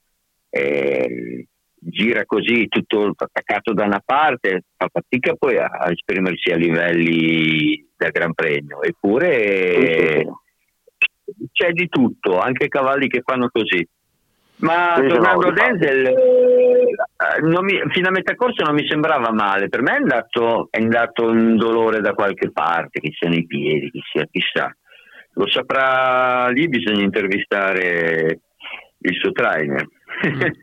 eh, gira così, tutto attaccato da una parte, fa fatica poi a, a esprimersi a livelli da gran premio, eppure eh, c'è di tutto, anche cavalli che fanno così. Ma sì, tornando a Denzel, eh, mi- fino a metà corsa non mi sembrava male. Per me è andato, è andato un dolore da qualche parte, che sia nei piedi, che sia chissà. Lo saprà lì, bisogna intervistare il suo trainer. Eh,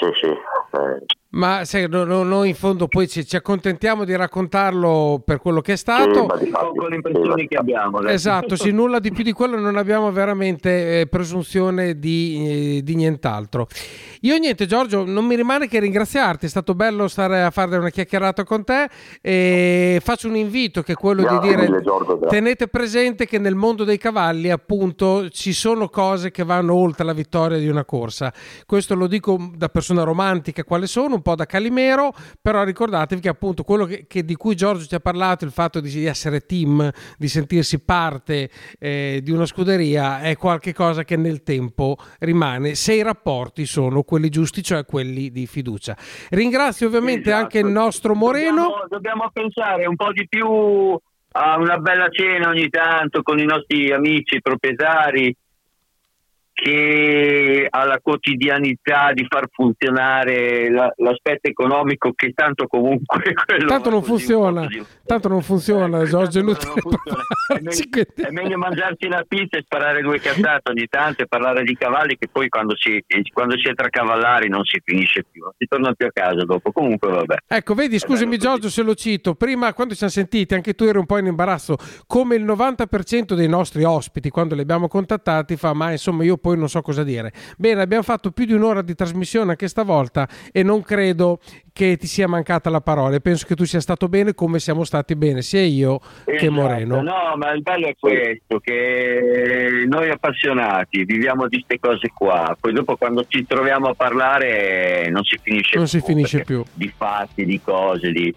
sì, sì. eh. Ma sai, no- no- noi in fondo poi ci, ci accontentiamo di raccontarlo per quello che è stato. con le impressioni che abbiamo. adesso. Esatto, sì, nulla di più di quello, non abbiamo veramente eh, presunzione di, eh, di nient'altro. Io niente, Giorgio, non mi rimane che ringraziarti, è stato bello stare a fare una chiacchierata con te e faccio un invito che è quello Grazie di dire mille, Giorgio, tenete presente che nel mondo dei cavalli appunto ci sono cose che vanno oltre la vittoria di una corsa. Questo lo dico da persona romantica quale sono, po' da Calimero, però ricordatevi che appunto quello che, che di cui Giorgio ci ha parlato, il fatto di, di essere team, di sentirsi parte eh, di una scuderia, è qualcosa che nel tempo rimane se i rapporti sono quelli giusti, cioè quelli di fiducia. Ringrazio ovviamente Esatto. anche il nostro Moreno. Dobbiamo, dobbiamo pensare un po' di più a una bella cena ogni tanto con i nostri amici proprietari che alla quotidianità di far funzionare la- l'aspetto economico che tanto comunque quello Tanto non funziona, tanto non funziona, Giorgio, è inutile è meglio, è meglio mangiarsi la pizza e sparare due cazzate ogni tanto e parlare di cavalli che poi quando si, quando si è tra cavallari non si finisce più, si torna più a casa dopo. Comunque vabbè. Ecco, vedi, scusami Giorgio se lo cito, prima quando ci siamo sentiti anche tu eri un po' in imbarazzo, come il 90% dei nostri ospiti quando li abbiamo contattati fa ma insomma io poi non so cosa dire. Bene, abbiamo fatto più di un'ora di trasmissione anche stavolta e non credo che ti sia mancata la parola, penso che tu sia stato bene come siamo stati bene sia io che Esatto, Moreno. No, ma il bello è questo, che noi appassionati viviamo di queste cose qua, poi dopo quando ci troviamo a parlare non si finisce Non più. si finisce più. Di fatti, di cose, di,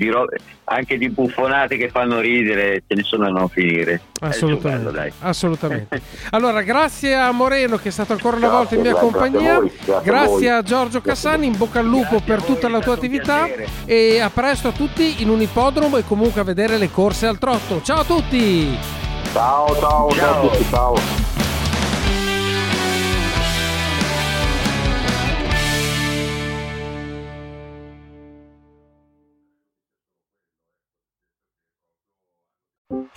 di ro- anche di buffonate che fanno ridere, ce ne sono a non finire. Assolutamente. Bello. Assolutamente. Allora, grazie a Moreno che è stato ancora una Grazie, volta in mia grazie a compagnia. voi, grazie a Grazie a Giorgio Cassani, in bocca al lupo per tutta la tua attività e a presto a tutti in un ippodromo e comunque a vedere le corse al trotto. Ciao a tutti! Ciao, ciao, ciao a tutti, ciao.